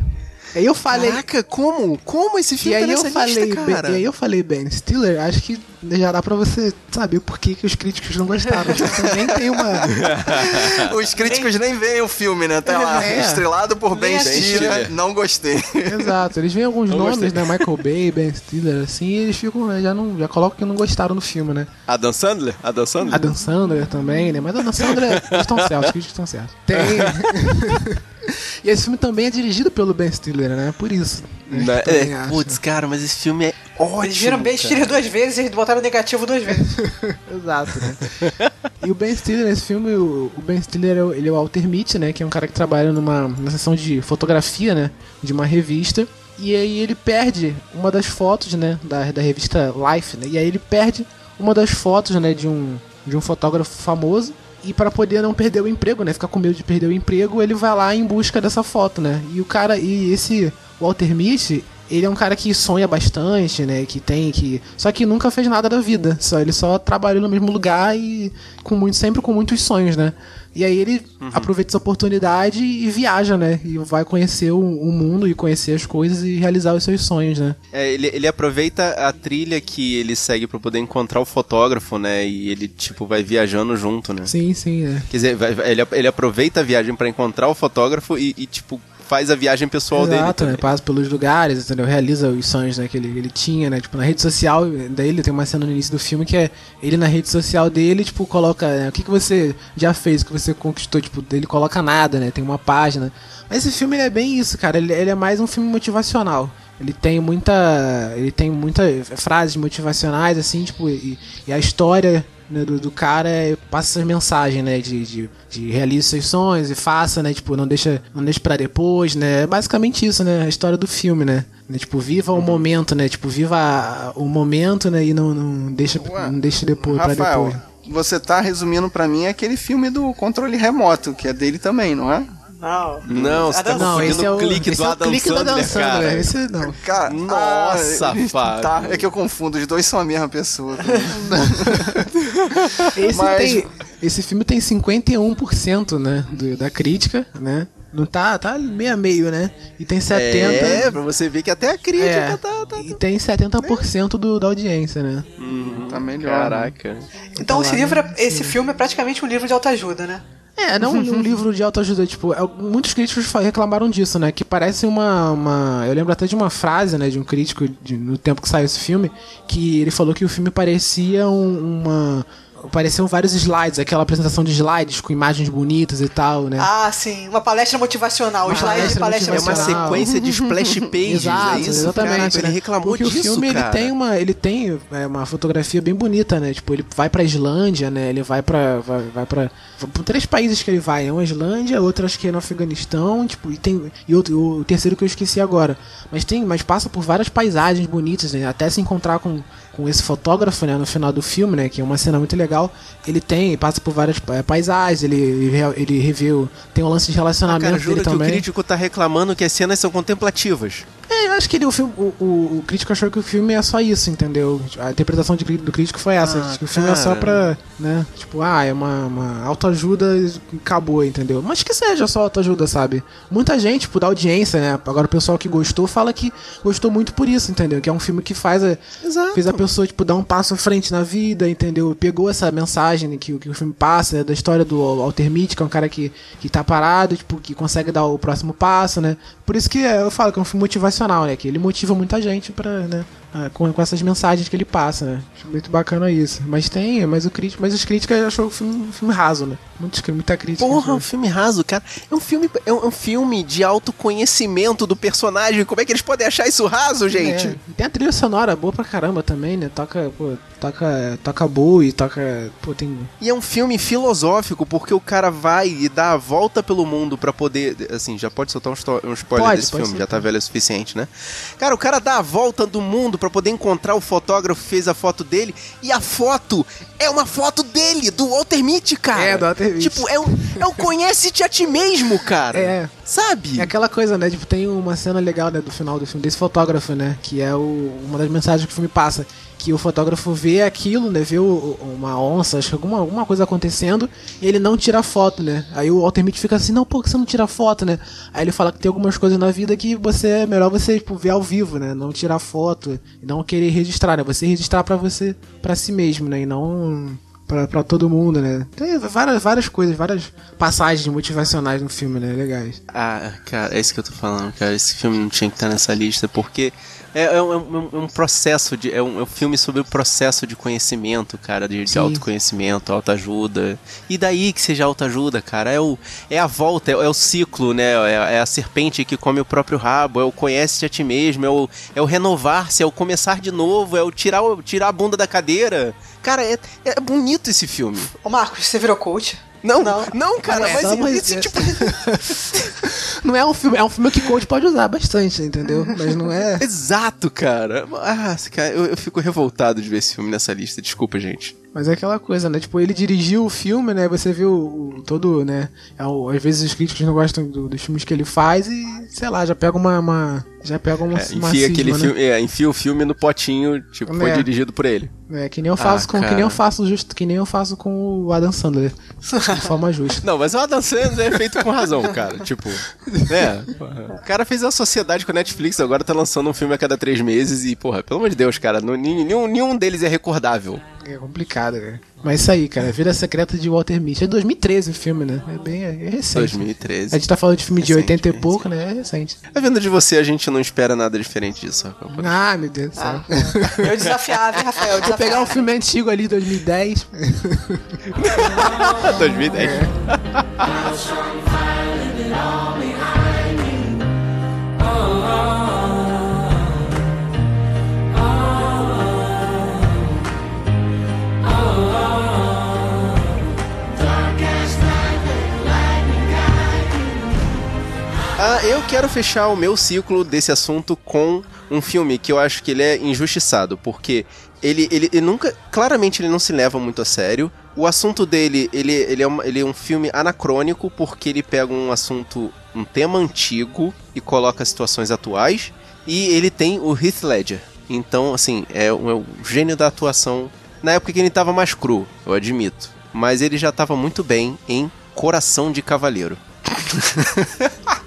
E aí eu falei.
Caraca, como? Como esse
E
filme
aí,
tá
eu
nessa
falei,
lista,
Ben-
cara?
e aí eu falei, Ben Stiller, acho que já dá pra você saber por que, que os críticos não gostaram. Tipo, Também tem uma. [laughs]
Os críticos nem veem o filme, né? Tá lá,
É.
estrelado por Ben
Nem
Stiller,
Stiller.
não gostei.
Exato, eles veem alguns
Não
nomes,
gostei.
né? Michael Bay, Ben Stiller, assim, e eles ficam, já, não, já colocam que não gostaram do filme, né?
Adam Sandler? Adam Sandler?
Adam Sandler também, né? Mas Adam Sandler, eles estão certos, os críticos estão certos. Tem. [laughs] e esse filme também é dirigido pelo Ben Stiller, né? Por isso. né?
É, putz, cara, mas esse filme é ótimo.
Eles viram
cara.
Stiller duas vezes e eles botaram negativo duas vezes. [laughs]
Exato, né? e o Ben Stiller, nesse filme, o, o Ben Stiller, é o- ele é o Walter Mitty, né? Que é um cara que trabalha numa, numa seção de fotografia, né? De uma revista. E aí ele perde uma das fotos, né? Da, da revista Life, né? E aí ele perde uma das fotos, né? De um, de um fotógrafo famoso. E para poder não perder o emprego, né? Ficar com medo de perder o emprego, ele vai lá em busca dessa foto, né? E o cara, e esse Walter Mitty, ele é um cara que sonha bastante, né? Que tem que. Só que nunca fez nada da vida. Só ele só trabalhou no mesmo lugar e com muito, sempre com muitos sonhos, né? E aí ele aproveita essa oportunidade e viaja, né? E vai conhecer o, o mundo e conhecer as coisas e realizar os seus sonhos, né?
É, ele, ele aproveita a trilha que ele segue pra poder encontrar o fotógrafo, né? E ele, tipo, vai viajando junto, né?
Sim, sim, é.
Quer dizer, vai- ele, ele aproveita a viagem pra encontrar o fotógrafo e, e, tipo, faz a viagem pessoal dele.
Exato, né? Passa pelos lugares, entendeu? Realiza os sonhos né, que ele, ele tinha, né? Tipo, na rede social dele, tem uma cena no início do filme que é ele na rede social dele, tipo, coloca né, o que, que você já fez, o que você conquistou, tipo, ele coloca nada, né? Tem uma página. Mas esse filme ele é bem isso, cara. Ele, ele é mais um filme motivacional. Ele tem muita. Ele tem muitas frases motivacionais, assim, tipo, e, e a história né, do, do cara é- passa essa mensagem, né? De, de, de realize seus sonhos e faça, né? Tipo, não deixa, não deixa pra depois, né? É basicamente isso, né? A história do filme, né? Né, Tipo, viva o momento, né? Tipo, viva o momento, né? E não, não deixa,
Ué,
não deixa depois, pra
Rafael,
depois.
você tá resumindo pra mim aquele filme do controle remoto, que é dele também, não é?
Não.
Não, você tá
Adam-
Não, esse é o
clique
esse
do
é o
Adam
clique do Adam
Sandler,
Sandler,
cara.
Esse não.
Cara,
Nossa,
ah,
Fábio.
Tá, é que eu confundo, os dois são a mesma pessoa. [laughs]
Esse,
Mas-
tem, esse filme tem 51%, né? do- da crítica, né? Não tá, tá meio a meio, né? E tem 70%.
É, pra você ver que até a crítica
É,
tá, tá,
e tem 70% do, da audiência, né?
tá melhor.
Caraca.
Então esse,
lá,
livro, é-
né?
esse filme é praticamente um livro de autoajuda, né?
É, não [laughs] um livro de autoajuda, tipo, é- muitos críticos reclamaram disso, né? Que parece uma, uma. Eu lembro até de uma frase, né, de um crítico de- no tempo que saiu esse filme, que ele falou que o filme parecia um- uma. Pareciam vários slides, aquela apresentação de slides com imagens bonitas e tal, né?
Ah, sim. Uma palestra motivacional.
Uma
slides de
palestra
palestra
É uma
motivacional.
sequência de splash [laughs] pages,
Exato,
é isso?
exatamente.
Caraca, ele
né?
reclamou
Porque
disso,
o filme
cara.
ele tem uma, ele tem é, uma fotografia bem bonita, né? Tipo, ele vai pra Islândia, né? Ele vai pra vai, vai para três países que ele vai, é uma Islândia, outra acho que é no Afeganistão, tipo, e tem e outro, o terceiro que eu esqueci agora. Mas tem, mas passa por várias paisagens bonitas, né? Até se encontrar com com esse fotógrafo, né, no final do filme, né, que é uma cena muito legal. Ele tem, passa por várias pa- paisagens, ele ele, o- tem um lance de
Ah,
relacionamento
cara,
dele
jura que o
também.
crítico tá reclamando que as cenas são contemplativas.
É, eu acho que ele, o, filme, o, o, o crítico achou que o filme é só isso, entendeu? A interpretação de, do crítico foi essa.
Ah,
que o filme é só
cara.
pra, né? Tipo, ah, é uma, uma autoajuda e acabou, entendeu? Mas que seja só autoajuda, sabe? Muita gente, tipo, da audiência, né? Agora o pessoal que gostou fala que gostou muito por isso, entendeu? Que é um filme que faz a,
Exato.
fez a pessoa, tipo, dar um passo à frente na vida, entendeu? Pegou essa mensagem que, o- que o filme passa, né, da história do Walter Mitty, que é um cara que, que tá parado, tipo, que consegue dar o próximo passo, né? Por isso que eu falo que é um filme motivacional, né? Que ele motiva muita gente pra, né? Ah, Com, com essas mensagens que ele passa, né? Acho muito bacana isso. Mas tem, mas o crítico, mas os críticos achou o filme, um filme raso, né? Muitos, muita crítica.
Porra, um filme raso, cara. É um filme, é um, é um filme de autoconhecimento do personagem. Como é que eles podem achar isso raso, gente?
É, tem a trilha sonora boa pra caramba também, né? Toca, pô, toca, toca boa e toca, pô, tem
E é um filme filosófico, porque o cara vai e dá a volta pelo mundo pra poder. Assim, já pode soltar um, spoiler
Pode,
desse
pode
filme, já tá velho o suficiente, né? Cara, o cara dá a volta do mundo pra poder encontrar o fotógrafo que fez a foto dele, e a foto é uma foto dele, do Walter Mitty, cara.
É, do Walter Mitty.
Tipo, é um, é um [laughs] conhece-te a ti mesmo, cara.
É.
Sabe?
É aquela coisa, né? Tipo, tem uma cena legal, né, do final do filme, desse fotógrafo, né? Que é o, uma das mensagens que o filme passa. Que o fotógrafo vê aquilo, né? Vê o- uma onça, acho que alguma, alguma coisa acontecendo, e ele não tira foto, né? Aí o Walter Mitty fica assim, não, por que você não tira foto, né? Aí ele fala que tem algumas coisas na vida que você é melhor você, tipo, ver ao vivo, né? Não tirar foto não querer registrar, né? Você registrar pra você, pra si mesmo, né? E não pra todo mundo, né? Tem várias, várias coisas, várias passagens motivacionais no filme, né? Legais.
Ah, cara, é isso que eu tô falando, cara. Esse filme não tinha que estar nessa lista, porque é, é um, é um- é um processo de. É um, é um filme sobre o processo de conhecimento, cara, de, de autoconhecimento, autoajuda. E daí que seja autoajuda, cara. É, o, é a volta, é, é o ciclo, né? É, é a serpente que come o próprio rabo, é o conhece-te a ti mesmo, é o, é o renovar-se, é o começar de novo, é o tirar, o- tirar a bunda da cadeira. Cara, é, é bonito esse filme.
Ô Marcos, você virou coach?
Não,
Não.
não, cara,
Não,
mas
não, mas
esse
é-
tipo. [laughs]
Não é um filme, é um filme que coach pode usar bastante, entendeu? Mas não é. [laughs]
Exato, cara. Ah, cara, eu, eu fico revoltado de ver esse filme nessa lista. Desculpa, gente.
Mas é aquela coisa, né? Tipo, ele dirigiu o filme, né? Você viu o, todo, né? É às vezes os críticos não gostam do- dos filmes que ele faz e, sei lá, já pega uma. uma- já pega uma.
É, enfia, aquele
né?
filme, é, enfia o filme no potinho, tipo, foi
É.
dirigido por ele.
É, que nem eu faço
Ah,
com. Que
cara.
nem eu faço justo, que nem eu faço com o Adam Sandler. de forma justa. [laughs]
Não, mas o Adam Sandler é feito com razão, cara. Tipo, [laughs] né? [laughs] O cara fez a sociedade com a Netflix, agora tá lançando um filme a cada três meses e, porra, pelo amor de Deus, cara, não- nenhum, nenhum deles é recordável.
É complicado, cara. Mas isso aí, cara. Vida Secreta de Walter Mitty. É 2013 o filme, né? É bem é recente.
2013.
A gente tá falando de filme de
Recente,
80 e pouco, né? É recente.
A venda de você, a gente não espera nada diferente disso. Rafael.
Ah, meu Deus do céu.
Eu desafiava, hein, Rafael? Eu
Vou pegar um
desafiava.
filme antigo ali, 2010.
2010. [laughs] [laughs] Ah, eu quero fechar o meu ciclo desse assunto com um filme que eu acho que ele é injustiçado, porque ele, ele, ele nunca. Claramente ele não se leva muito a sério. O assunto dele, ele, ele, é uma- ele é um filme anacrônico, porque ele pega um assunto, um tema antigo e coloca situações atuais. E ele tem o Heath Ledger. Então, assim, é o, é o gênio da atuação. Na época que ele tava mais cru, eu admito. Mas ele já tava muito bem em Coração de Cavaleiro. [laughs]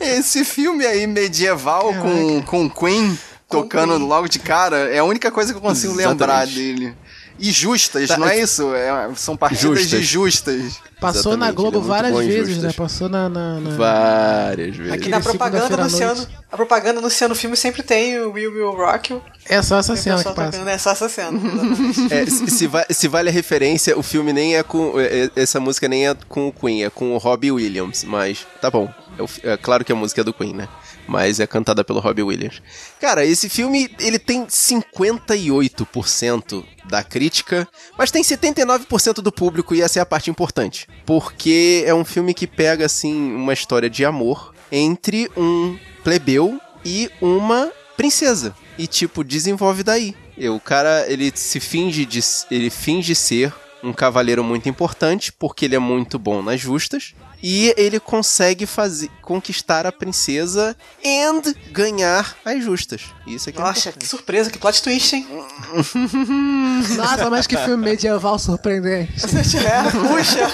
Esse filme aí medieval com, com Queen tocando
Queen.
logo de cara é a única coisa que eu consigo lembrar
Exatamente.
dele. E justas,
Tá,
não é
é-
isso? É- são partidas de justas.
Passou na
Exatamente,
Globo
ele é
várias vezes, né? Passou na. na, na-
Várias vezes.
Aqui-
Na propaganda anunciando, a propaganda anunciando o filme sempre tem o Will Will Rock You.
É só essa cena que passa.
tocando, É só essa cena. [laughs]
É, se, se va- se vale a referência, o filme nem é com. é- é- Essa música nem é com o Queen, é com o Robbie Williams. Mas tá bom. É, o é claro que a música é do Queen, né? Mas é cantada pelo Robbie Williams. Cara, esse filme ele tem 58% da crítica, mas tem 79% do público e essa é a parte importante. Porque é um filme que pega assim uma história de amor entre um plebeu e uma princesa. E tipo, desenvolve daí. E o cara, ele se finge de ele finge ser um cavaleiro muito importante porque ele é muito bom nas justas e ele consegue fazer conquistar a princesa and ganhar as justas. Isso é que é
Nossa, que
importante.
surpresa, que plot twist, hein? [laughs]
Nossa, mas que filme medieval surpreendente. [laughs]
é, puxa.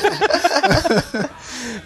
[laughs]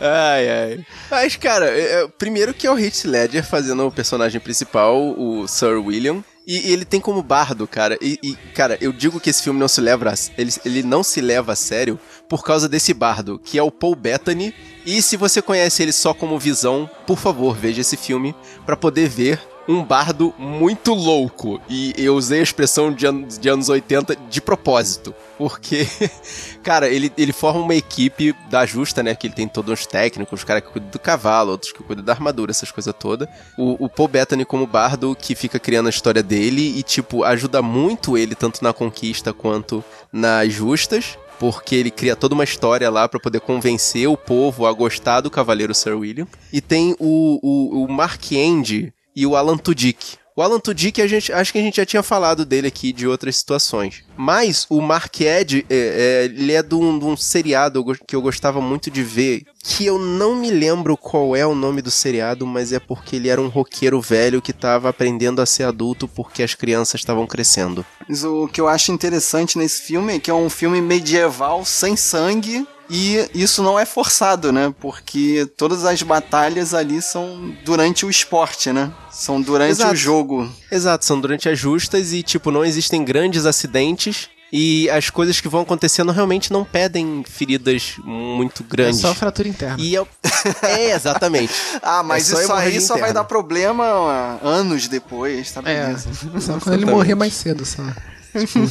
Ai, ai. Mas, cara, é, é, primeiro que é o Heath Ledger fazendo o personagem principal, o Sir William. E, e ele tem como bardo, cara. E, e, cara, eu digo que esse filme não se leva a, ele, ele não se leva a sério por causa desse bardo, que é o Paul Bettany. E se você conhece ele só como visão, por favor, veja esse filme pra poder ver um bardo muito louco. E eu usei a expressão de, an de anos 80 de propósito. Porque, [laughs] cara, ele, ele forma uma equipe da justa, né? Que ele tem todos os técnicos, os caras que cuidam do cavalo, outros que cuidam da armadura, essas coisas todas. O, o Paul Bettany como bardo que fica criando a história dele e, tipo, ajuda muito ele, tanto na conquista quanto nas justas porque ele cria toda uma história lá pra poder convencer o povo a gostar do Cavaleiro Sir William. E tem o, o, o Mark End e o Alan Tudyk. O Alan Tudyk, a gente, acho que a gente já tinha falado dele aqui de outras situações. Mas o Mark Ed, é, é, ele é de um, de um seriado que eu gostava muito de ver, que eu não me lembro qual é o nome do seriado, mas é porque ele era um roqueiro velho que tava aprendendo a ser adulto porque as crianças estavam crescendo.
Mas o que eu acho interessante nesse filme é que é um filme medieval sem sangue. E isso não é forçado, né? Porque todas as batalhas ali são durante o esporte, né? São durante
Exato.
o jogo.
Exato, são durante as justas e, tipo, não existem grandes acidentes. E as coisas que vão acontecendo realmente não pedem feridas muito
É
grandes.
só fratura interna.
E é, [laughs] é, exatamente.
Ah, mas
É só
isso aí só vai dar problema ah, anos depois, tá
É,
beleza.
só quando ele morrer mais cedo, só.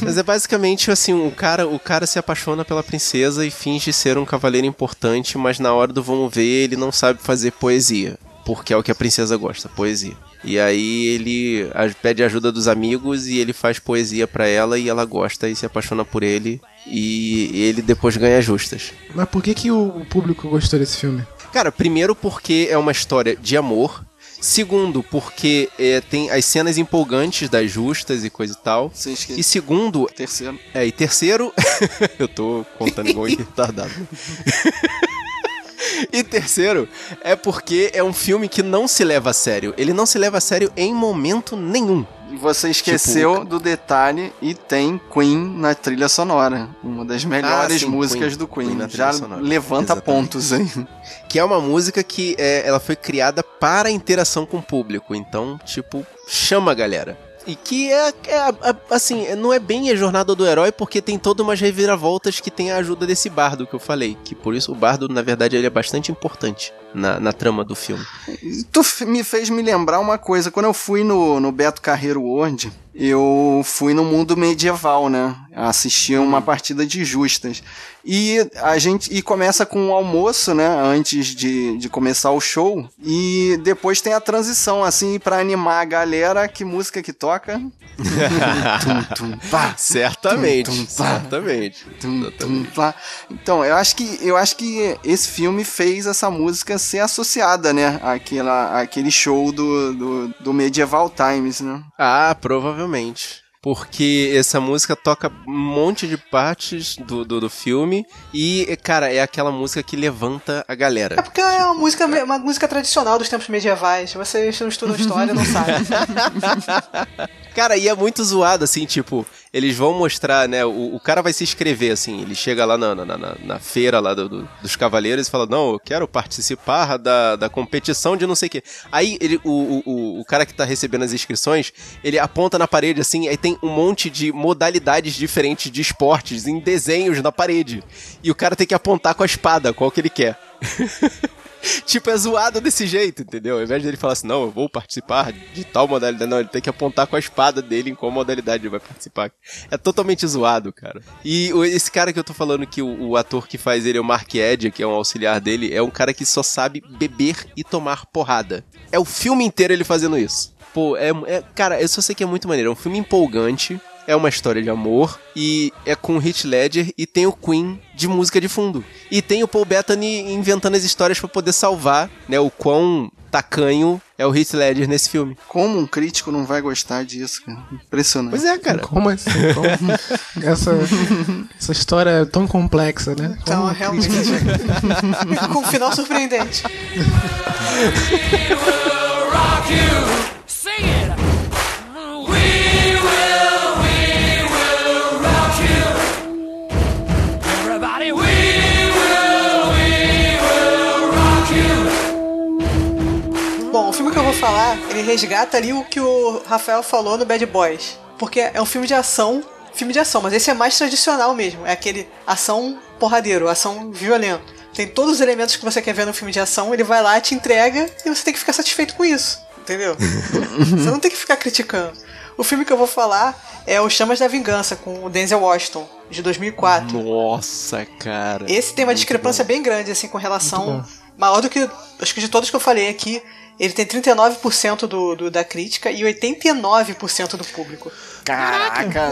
Mas é basicamente assim, o cara, o cara se apaixona pela princesa e finge ser um cavaleiro importante, mas na hora do vamos ver, ele não sabe fazer poesia. Porque é o que a princesa gosta, poesia. E aí ele pede ajuda dos amigos e ele faz poesia pra ela e ela gosta e se apaixona por ele. E ele depois ganha justas.
Mas por que, que o público gostou desse filme?
Cara, primeiro porque é uma história de amor. Segundo, porque é, tem as cenas empolgantes das justas e coisa e tal.
Esqueceu.
E segundo,
Terceiro.
é, e terceiro, [laughs] eu tô contando igual [laughs] retardado. [laughs] e terceiro, é porque é um filme que não se leva a sério. Ele não se leva a sério em momento nenhum.
E você esqueceu
Tipo,
do detalhe e tem Queen na trilha sonora. Uma das melhores
Ah, sim,
músicas
Queen.
do Queen.
Queen na trilha
Já
sonora.
levanta
Exatamente.
pontos aí.
Que é uma música que é, ela foi criada para interação com o público. Então, tipo, chama a galera. E que é, é, a- assim, não é bem a jornada do herói, porque tem todas umas reviravoltas que tem a ajuda desse bardo que eu falei. Que por isso o bardo, na verdade, ele é bastante importante na, na trama do filme.
Tu me fez me lembrar uma coisa. Quando eu fui no, no Beto Carreiro World, eu fui no mundo medieval, né? Assisti uma partida de justas. E a gente e começa com um almoço, né? Antes de, de começar o show. E depois tem a transição, assim, pra animar a galera. Que música que toca? [laughs] tum, tum, pá.
Certamente,
Tum, pá.
certamente.
Então, eu acho que eu acho que esse filme fez essa música ser associada, né? Àquela, àquele show do, do, do Medieval Times, né?
Ah, provavelmente. Porque essa música toca um monte de partes do, do, do filme e, cara, é aquela música que levanta a
É
galera.
porque é uma música, uma música tradicional dos tempos medievais. Vocês não estudam história, não sabem. [laughs]
Cara, e é muito zoado, assim, tipo, eles vão mostrar, né? O, o cara vai se inscrever, assim, ele chega lá na, na, na- na feira lá do- do- dos cavaleiros e fala, não, eu quero participar da, da competição de não sei o quê. Aí ele, o, o, o- cara que tá recebendo as inscrições, ele aponta na parede, assim, aí tem um monte de modalidades diferentes de esportes em desenhos na parede. E o cara tem que apontar com a espada qual que ele quer. [laughs] [laughs] Tipo, é zoado desse jeito, entendeu? Ao invés dele falar assim, não, eu vou participar de tal modalidade, não, ele tem que apontar com a espada dele em qual modalidade ele vai participar. É totalmente zoado, cara. E esse cara que eu tô falando que o, o ator que faz ele é o Mark Edge, que é um auxiliar dele, é um cara que só sabe beber e tomar porrada. É o filme inteiro ele fazendo isso. Pô, é, é- cara, eu só sei que é muito maneiro. É um filme empolgante. É uma história de amor e é com o Heath Ledger e tem o Queen de música de fundo. E tem o Paul Bettany inventando as histórias pra poder salvar, né, o quão tacanho é o Heath Ledger nesse filme.
Como um crítico não vai gostar disso, cara? Impressionante.
Pois é, cara.
Como assim? Como? essa, essa história é tão complexa, né?
Então,
Como
realmente. [laughs] com um final surpreendente.
Sing it.
Ele resgata ali o que o Rafael falou no Bad Boys. Porque é um filme de ação, filme de ação, mas esse é mais tradicional mesmo. É aquele ação porradeiro, ação violento. Tem todos os elementos que você quer ver no filme de ação, ele vai lá, te entrega e você tem que ficar satisfeito com isso. Entendeu? [laughs] você não tem que ficar criticando. O filme que eu vou falar é O Chamas da Vingança, com o Denzel Washington, de 2004.
Nossa, cara.
Esse tem uma discrepância bem grande, assim, com relação. Maior do que. Acho que de todos que eu falei aqui, ele tem 39% do, do, da crítica e 89% do público.
Caraca,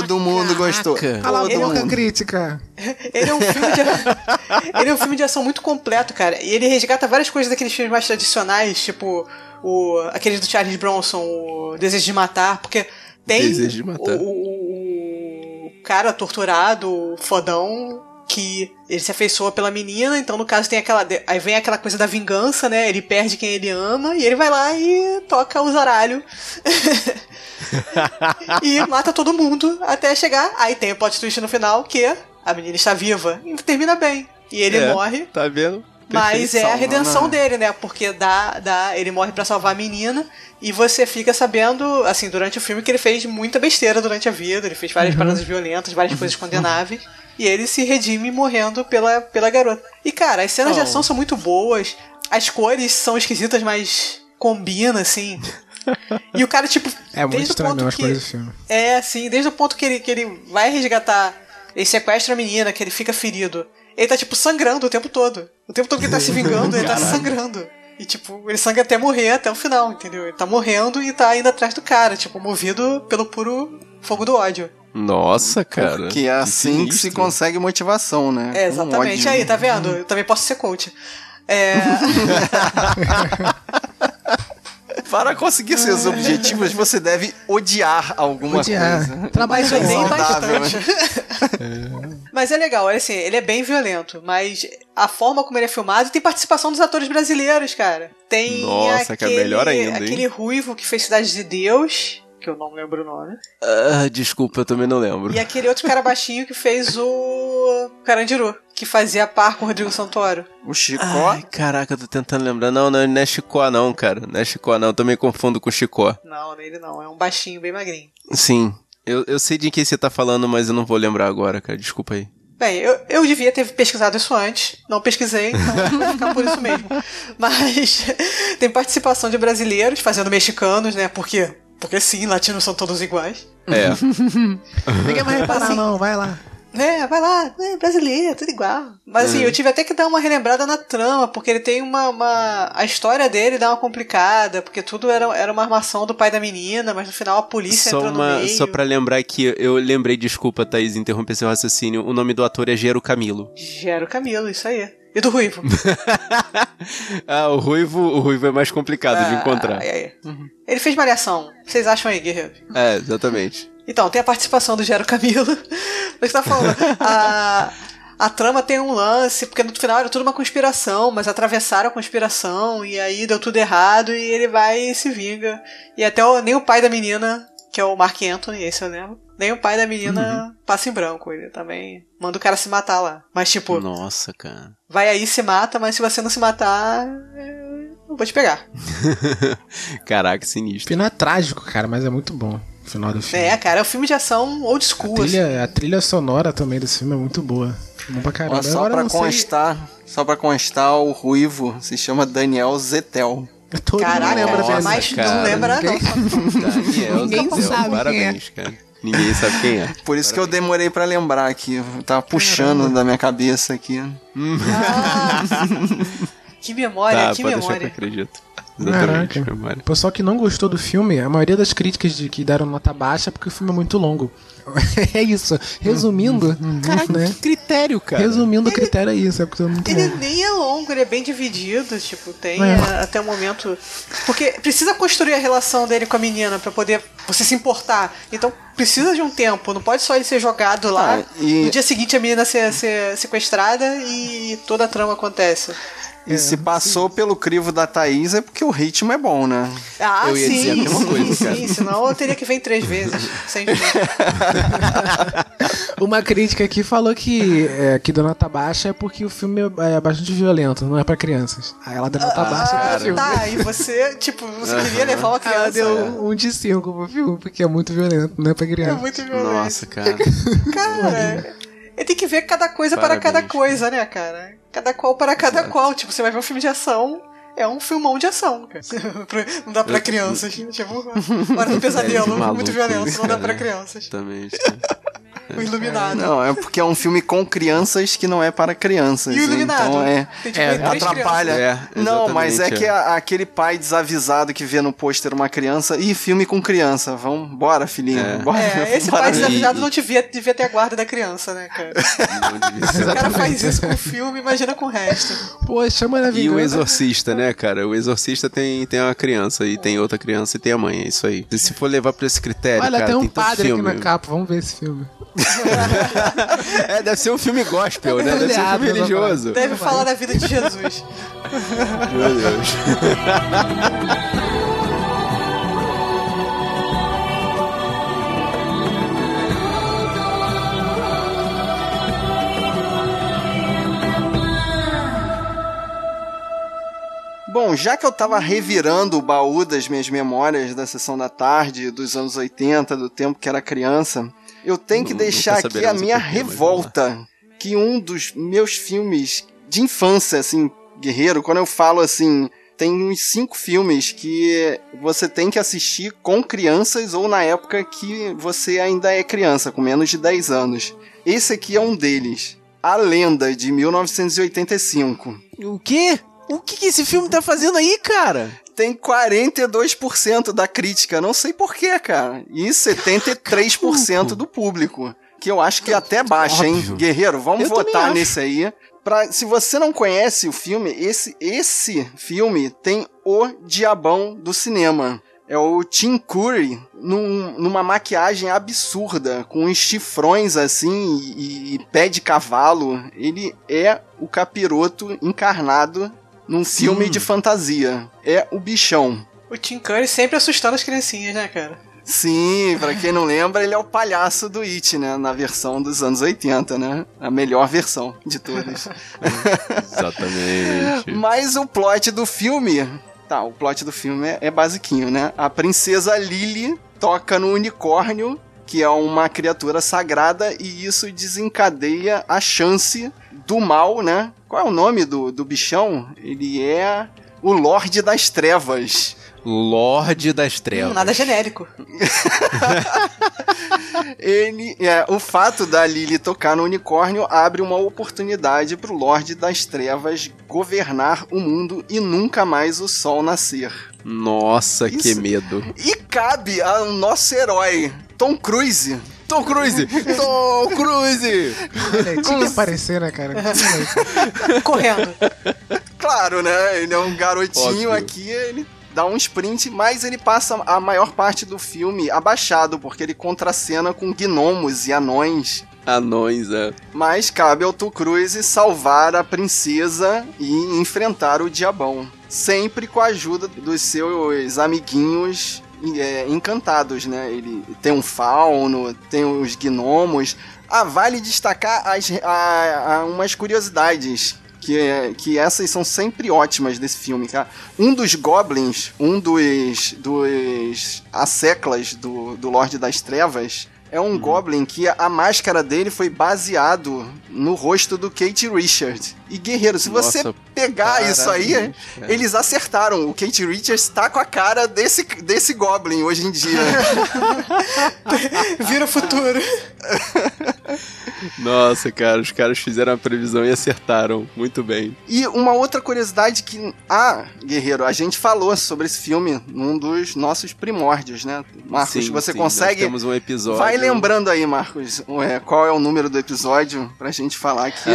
todo mundo gostou.
Caraca.
Cala a
Todo
Ele é
crítica. [laughs]
Ele é um filme de. [laughs] ele é um filme de ação muito completo, cara. E ele resgata várias coisas daqueles filmes mais tradicionais, tipo o, aqueles do Charles Bronson, o Desejo de Matar, porque tem
Desejo de Matar.
O, o- o cara torturado, o fodão, que ele se afeiçoa pela menina, então no caso tem aquela. Aí vem aquela coisa da vingança, né? Ele perde quem ele ama e ele vai lá e toca o zaralho. [laughs] e mata todo mundo até chegar. Aí tem o plot twist no final que a menina está viva. E termina bem. E ele
É,
morre.
Tá vendo?
Mas é a redenção
a-
dele, né? Porque dá, dá, ele morre pra salvar a menina e você fica sabendo, assim, durante o filme que ele fez muita besteira durante a vida, ele fez várias paradas violentas, várias coisas condenáveis, e ele se redime morrendo pela, pela garota. E cara, as cenas de ação são muito boas, as cores são esquisitas, mas combina, assim. E o cara, tipo,
É muito
desde o
estranho
ponto que-
coisas do filme.
é, assim, desde o ponto que ele, que ele vai resgatar, ele sequestra a menina, que ele fica ferido. Ele tá, tipo, sangrando o tempo todo. O tempo todo que ele tá se vingando, ele tá sangrando. E, tipo, ele sangra até morrer, até o final, entendeu? Ele tá morrendo e tá indo atrás do cara, tipo, movido pelo puro fogo do ódio.
Nossa, cara.
Que é assim que se
sinistro.
consegue motivação, né?
É, exatamente.
ódio.
Aí, tá vendo? Eu também posso ser coach. É. [laughs]
Para conseguir seus objetivos, você deve odiar alguma
Odiar.
coisa.
Trabalho
saudável,
bastante. Mas é legal, olha assim, ele é bem violento, mas a forma como ele é filmado tem participação dos atores brasileiros, cara. Tem
Nossa, que é
aquele,
melhor ainda, hein?
aquele ruivo que fez Cidade de Deus, que eu não lembro o nome,
Ah, desculpa, eu também não lembro.
e aquele outro cara baixinho que fez o Carandiru, que fazia par com o Rodrigo Santoro.
O Chicó.
Ai, caraca, eu tô tentando lembrar. Não, não, não é Chicó não, cara. Não é Chicó não, eu também confundo com Chicó.
Não, nele não, é um baixinho bem magrinho.
Sim, eu, eu sei de quem você tá falando, mas eu não vou lembrar agora, cara. Desculpa aí.
Bem, eu, eu devia ter pesquisado isso antes. Não pesquisei, então [laughs] vai ficar por isso mesmo. Mas [laughs] tem participação de brasileiros fazendo mexicanos, né? Por quê? Porque sim, latinos são todos iguais.
É. [laughs]
Ninguém vai reparar,
Assim,
não, vai lá.
É, vai lá, é brasileiro, tudo igual. Mas assim, eu tive até que dar uma relembrada na trama, porque ele tem uma. uma- a história dele dá uma complicada, porque tudo era, era uma armação do pai da menina, mas no final a polícia
Só,
entrou no
uma,
meio.
só pra lembrar que eu lembrei, desculpa, Thaís, interromper seu raciocínio. O nome do ator é Gero Camilo.
Gera o Camilo, isso aí. E do Ruivo. [laughs]
ah, o Ruivo, o Ruivo é mais complicado de encontrar.
Ah, é. Ele fez malhação. Vocês acham aí, guerreiro?
É, exatamente.
Então, tem a participação do Gero Camilo. [laughs] Mas tá falando. A, a trama tem um lance, porque no final era tudo uma conspiração, mas atravessaram a conspiração e aí deu tudo errado e ele vai e se vinga. E até o- nem o pai da menina, que é o Mark Anthony, esse eu lembro, nem o pai da menina passa em branco. Ele também manda o cara se matar lá. Mas tipo,
Nossa, cara.
vai aí e se mata, mas se você não se matar, eu vou te pegar. [laughs]
Caraca,
O
sinistro.
final é trágico, cara, mas é muito bom. O final do filme.
É, cara, é um filme de ação old
a,
school. assim.
trilha, a trilha sonora também desse filme é muito boa. Bom pra caramba.
Ó, só
Agora
pra
não sei-
constar, só pra constar, o Ruivo se chama Daniel Zetel.
Todo mundo
Caraca,
lembra
nossa,
mas
cara.
não lembra não. [laughs]
Daniel
Ninguém
Zazel,
sabe quem
Parabéns, cara. Ninguém sabe quem é.
Por isso que eu demorei pra lembrar aqui. Eu tava puxando da minha cabeça aqui. [laughs]
Que memória,
tá,
que
pode deixar que eu
memória.
acredito. Exatamente,
Caraca. pessoal que não gostou do filme, a maioria das críticas de que deram nota baixa é porque o filme é muito longo. [laughs] é isso. Resumindo,
Caraca,
né?
que critério, cara.
Resumindo, o critério é isso, é porque é muito
Ele
longo.
nem é longo, ele é bem dividido, tipo, tem
É.
é, até o momento. Porque precisa construir a relação dele com a menina pra poder você se importar. Então precisa de um tempo, não pode só ele ser jogado lá.
Ah, e-
No dia seguinte a menina ser, ser sequestrada e toda a trama acontece.
E se passou pelo crivo da Thaís é porque o ritmo é bom, né?
Ah,
Eu ia
sim,
dizer a mesma
sim,
coisa,
sim,
cara.
senão eu teria que vir três vezes. Sem. [laughs]
Uma crítica aqui falou que, é, que deu nota baixa é porque o filme é bastante violento, não é pra crianças. Aí ela deu nota baixa pro filme.
tá, e você, tipo, você queria levar uma
Ela
criança.
deu um de 5 pro filme, porque é muito violento, não é pra
É
criança.
muito violento.
Nossa, cara.
Cara, ele tem que ver cada coisa para
Parabéns,
cada coisa, né, cara? Cada qual para cada qual. Tipo, você vai ver um filme de ação, é um filmão de ação, cara. [laughs] Pra- não dá pra crianças. Tipo, Hora do [laughs] Pesadelo,
É
muito violento, não dá pra crianças.
Exatamente.
O Iluminado.
Não, é porque é um filme com crianças que não é para crianças.
E o Iluminado?
Então é.
Tipo,
É,
Atrapalha.
crianças. É,
não, mas é que
é.
a- aquele pai desavisado que vê no pôster uma criança. Ih, filme com criança. Vamos, bora, filhinho.
É.
Bora,
É, [laughs] esse
bora
pai desavisado
E-
não devia, devia ter a guarda da criança, né, cara?
Ser.
O cara faz isso com o filme, imagina com o resto.
Pô, chama na
E o. Exorcista, né, cara? O Exorcista tem, tem uma criança e tem outra criança e tem a mãe, é isso aí. E se for levar pra esse critério,
Olha,
cara,
tem um
tem
padre
filme.
aqui na capa, vamos ver esse filme. [laughs]
É, deve ser um filme gospel, né? Deve ser um filme religioso.
Deve falar da vida de Jesus.
Meu Deus.
Bom, já que eu tava revirando o baú das minhas memórias da sessão da tarde, dos anos 80, do tempo que era criança, eu tenho que
Nu-
deixar aqui a minha revolta. Que um dos meus filmes de infância, assim, guerreiro, quando eu falo assim, tem uns cinco filmes que você tem que assistir com crianças ou na época que você ainda é criança, com menos de 10 anos. Esse aqui é um deles. A Lenda, de 1985.
O quê? O que, que esse filme tá fazendo aí, cara?
Tem 42% da crítica. Não sei porquê, cara. E 73% do público. Que eu acho que é até baixa, hein? Guerreiro, vamos
Eu
votar nesse aí. Pra, se você não conhece o filme, esse, esse filme tem o diabão do cinema. É o Tim Curry num- numa maquiagem absurda, com uns chifrões assim e, e pé de cavalo. Ele é o capiroto encarnado num filme de fantasia. É o bichão.
O Tim Curry sempre assustando as criancinhas, né, cara?
Sim, pra quem não lembra, ele é o palhaço do It, né? Na versão dos anos 80, né? A melhor versão de todas. [laughs]
Exatamente.
Mas o plot do filme. Tá, o plot do filme é, é basiquinho, né? A princesa Lily toca no unicórnio, que é uma criatura sagrada, e isso desencadeia a chance do mal, né? Qual é o nome do, do bichão? Ele é o Lorde das Trevas.
Lorde das Trevas.
Hum, nada genérico. [laughs]
Ele, é, o fato da Lily tocar no unicórnio abre uma oportunidade pro Lorde das Trevas governar o mundo e nunca mais o sol nascer.
Nossa, que
Isso.
medo.
E cabe ao nosso herói, Tom Cruise.
Tom Cruise! Tom Cruise!
Olha, tinha que aparecer, né, cara?
Correndo.
Claro, né? Ele é um garotinho
Óbvio.
aqui, ele dá um sprint, mas ele passa a maior parte do filme abaixado, porque ele contracena com gnomos e anões.
Anões, é.
Mas cabe ao Tom Cruise salvar a princesa e enfrentar o diabão. Sempre com a ajuda dos seus amiguinhos é, encantados, né? Ele tem um fauno, tem os gnomos. Ah, vale destacar as, a- a- umas curiosidades. Que, é- que essas são sempre ótimas desse filme, cara. Um dos goblins, um dos, dos asseclas do, do Lorde das Trevas, é um goblin que a máscara dele foi baseado no rosto do Kate Richard. E guerreiro, se você
Nossa,
pegar isso aí,
cara.
eles acertaram. O Kate Richards tá com a cara desse, desse goblin hoje em dia. [laughs]
Vira o futuro.
Nossa, cara, os caras fizeram a previsão e acertaram. Muito bem.
E uma outra curiosidade que, ah, Guerreiro, a gente falou sobre esse filme num dos nossos primórdios, né? Marcos,
Sim,
você
sim, nós
consegue.
temos um episódio.
Vai lembrando aí, Marcos, é, qual é o número do episódio pra gente falar aqui.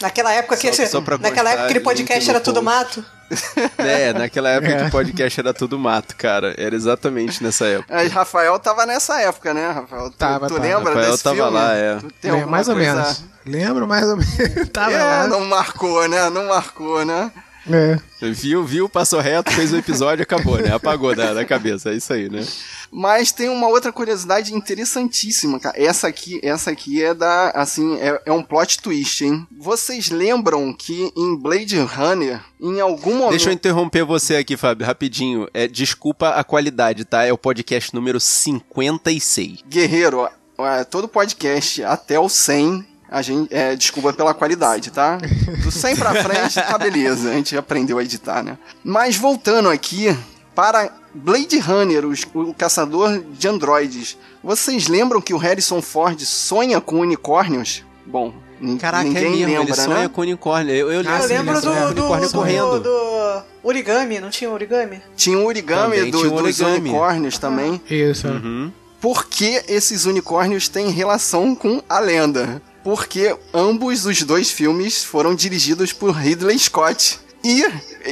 Naquela época que
Só- só
naquela época aquele podcast era tudo mato. [laughs]
É, naquela época
É.
que o podcast era tudo mato, cara. Era exatamente nessa época.
Mas Rafael tava nessa época, né, Rafael? Tu,
Tava,
tu
tava.
lembra
Rafael
desse
tava
filme?
lá, é.
É, mais ou
coisa-
menos. Lembro mais ou menos. [laughs] Tava
É,
lá.
não marcou, né? Não marcou, né?
É.
Viu, viu, passou reto, fez o episódio, acabou, né? Apagou da, da cabeça, é isso aí, né?
Mas tem uma outra curiosidade interessantíssima, cara. Essa aqui, essa aqui é da, assim, é, é um plot twist, hein? Vocês lembram que em Blade Runner, em algum momento...
Deixa eu interromper você aqui, Fábio, rapidinho. É, desculpa a qualidade, tá? É o podcast número 56.
Guerreiro, ó, todo podcast até o 100, a gente, é, desculpa pela qualidade, tá? Do 100 pra [laughs] frente, tá beleza, a gente aprendeu a editar, né? Mas voltando aqui para Blade Runner, os- o caçador de androides. Vocês lembram que o Harrison Ford sonha com unicórnios? Bom,
Caraca,
ninguém
é mesmo,
lembra,
ele sonha
né?
com unicórnio. Eu, eu,
Ah,
eu lembro do, do,
unicórnio
do,
correndo.
do origami, não tinha origami?
Tinha o origami,
Também
do-
tinha
dos
origami.
unicórnios também.
Isso.
Uhum.
Por que esses unicórnios têm relação com a lenda? Porque ambos os dois filmes foram dirigidos por Ridley Scott. E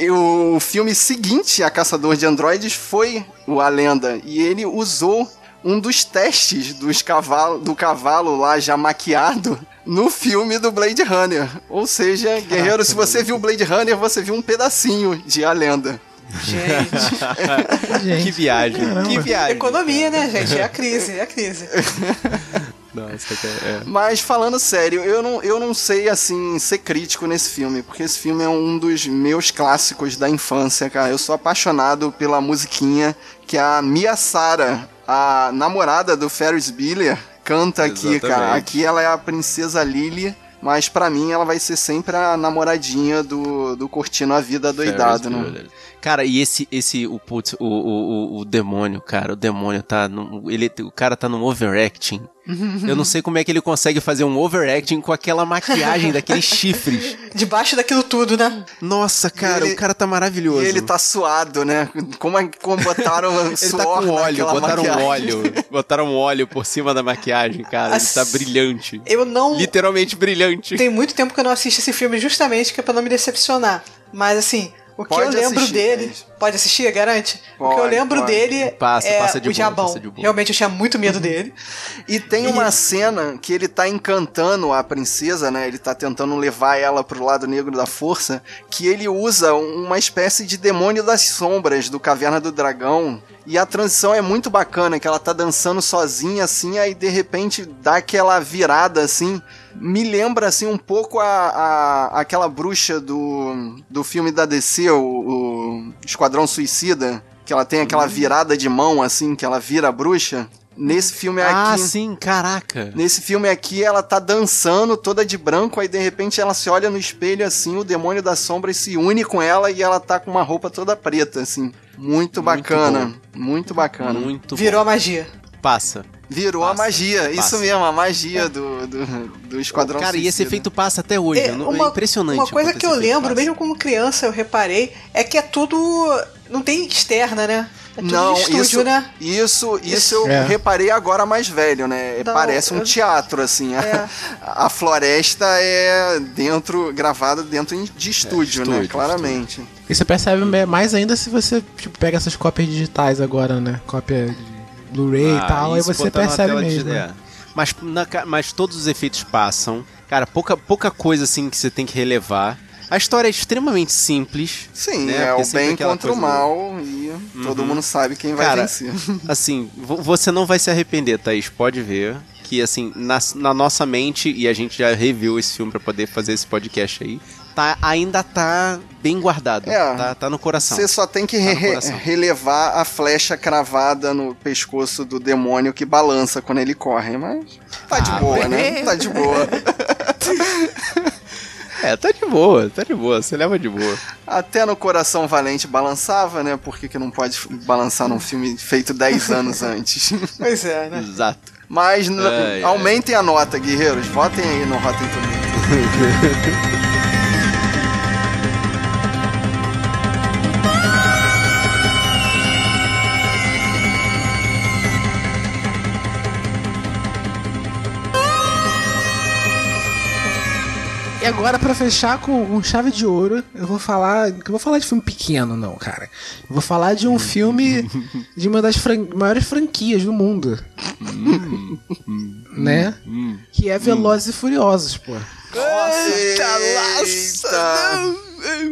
o filme seguinte, A Caçador de Androides, foi o A Lenda. E ele usou um dos testes dos cavalo, do cavalo lá já maquiado no filme do Blade Runner. Ou seja, Guerreiro, se você viu Blade Runner, você viu um pedacinho de A Lenda.
Gente,
Gente. [laughs]
Que viagem,
Caramba.
que viagem.
economia, né, gente? É a crise, é a crise. [laughs]
Cara, é.
Mas falando sério, eu não, eu não sei assim ser crítico nesse filme, porque esse filme é um dos meus clássicos da infância, cara. Eu sou apaixonado pela musiquinha que a Mia Sara, a namorada do Ferris Bueller, canta aqui, cara.
Exatamente.
Aqui ela é a princesa Lily. Mas pra mim ela vai ser sempre a namoradinha do, do Curtindo a Vida doidado,
Ferris
né?
Bueller. Cara, e esse, esse o, putz, o, o, o, demônio, cara, o demônio tá. num- ele, o cara tá num overacting. Eu não sei como é que ele consegue fazer um overacting com aquela maquiagem daqueles [laughs] chifres.
Debaixo daquilo tudo, né?
Nossa, cara,
ele-
o cara tá maravilhoso.
Ele tá suado, né? Como, é- como botaram [laughs]
Ele
suor
tá com óleo, botaram
maquiagem.
óleo. [laughs] Botaram óleo por cima da maquiagem, cara. Ele tá
As-
brilhante.
Eu não.
Literalmente brilhante.
Tem muito tempo que eu não assisto esse filme, justamente que é pra não me decepcionar. Mas assim, o que
Pode
eu lembro
assistir,
dele.
Thaís.
Pode assistir, garante? o que eu
Pode,
lembro
pode.
dele
Passa,
é
passa de
o
boa,
Jabão.
passa de boa.
Realmente eu tinha muito medo dele.
E tem uma cena que ele tá encantando a princesa, né? Ele tá tentando levar ela pro lado negro da força, que ele usa uma espécie de demônio das sombras do Caverna do Dragão. E a transição é muito bacana, que ela tá dançando sozinha assim, aí de repente dá aquela virada assim. Me lembra assim um pouco a, a- aquela bruxa do, do filme da DC, o, o Esquadrão Suicida, que ela tem aquela virada de mão assim, que ela vira a bruxa. Nesse filme
Ah,
aqui.
sim, caraca.
Nesse filme aqui, ela tá dançando toda de branco, aí de repente ela se olha no espelho assim, o demônio das sombras se une com ela e ela tá com uma roupa toda preta, assim. Muito bacana, muito bacana.
Muito
Virou a magia.
bom. Passa.
Virou a
Passa,
magia, isso
passa.
mesmo, a magia do, do, do Esquadrão
Cara, e esse
Suicida.
efeito passa até hoje.
É,
é
uma,
impressionante.
Uma coisa que eu lembro,
passa.
mesmo como criança, eu reparei, é que é tudo. Não tem externa, né? É tudo
Não,
de estúdio,
isso,
né?
isso, isso eu
É.
reparei agora mais velho, né?
Não,
Parece um
eu-
teatro, assim. A-
É. [laughs]
A, floresta é dentro, gravada dentro de estúdio, né?
estúdio,
Claramente.
E você percebe mais ainda se você tipo, pega essas cópias digitais agora, né? Cópia de Blu-ray
Ah,
e tal, aí você percebe
tela de-
mesmo.
é. Mas, na mas todos os efeitos passam. Cara, pouca, pouca coisa assim que você tem que relevar. A história é extremamente simples.
Sim,
né?
é o bem contra o mal e todo mundo sabe quem vai
Cara,
vencer. [laughs]
Assim, vo- você não vai se arrepender, Thaís, pode ver. Que, assim, na, na nossa mente, e a gente já reviu esse filme pra poder fazer esse podcast aí, tá, ainda tá bem guardado.
É.
tá, tá no coração.
Você só tem que
Tá
re-
coração.
relevar a flecha cravada no pescoço do demônio que balança quando ele corre, mas tá de
Ah,
boa, né? Tá de boa. [laughs]
É, tá de boa, tá de boa, você leva de boa.
Até no Coração Valente balançava, né? Por que, que não pode balançar num filme feito 10 [laughs] anos antes?
Pois é, né?
Exato.
Mas
Ai, ai.
aumentem a nota, guerreiros. Votem aí no Rotten Tomatoes. [laughs]
agora, pra fechar com um chave de ouro, eu vou falar. Eu vou falar de filme pequeno, não, cara. Eu vou falar de um filme de uma das fran- maiores franquias do mundo. né? Que é Velozes e Furiosos, pô.
Eita,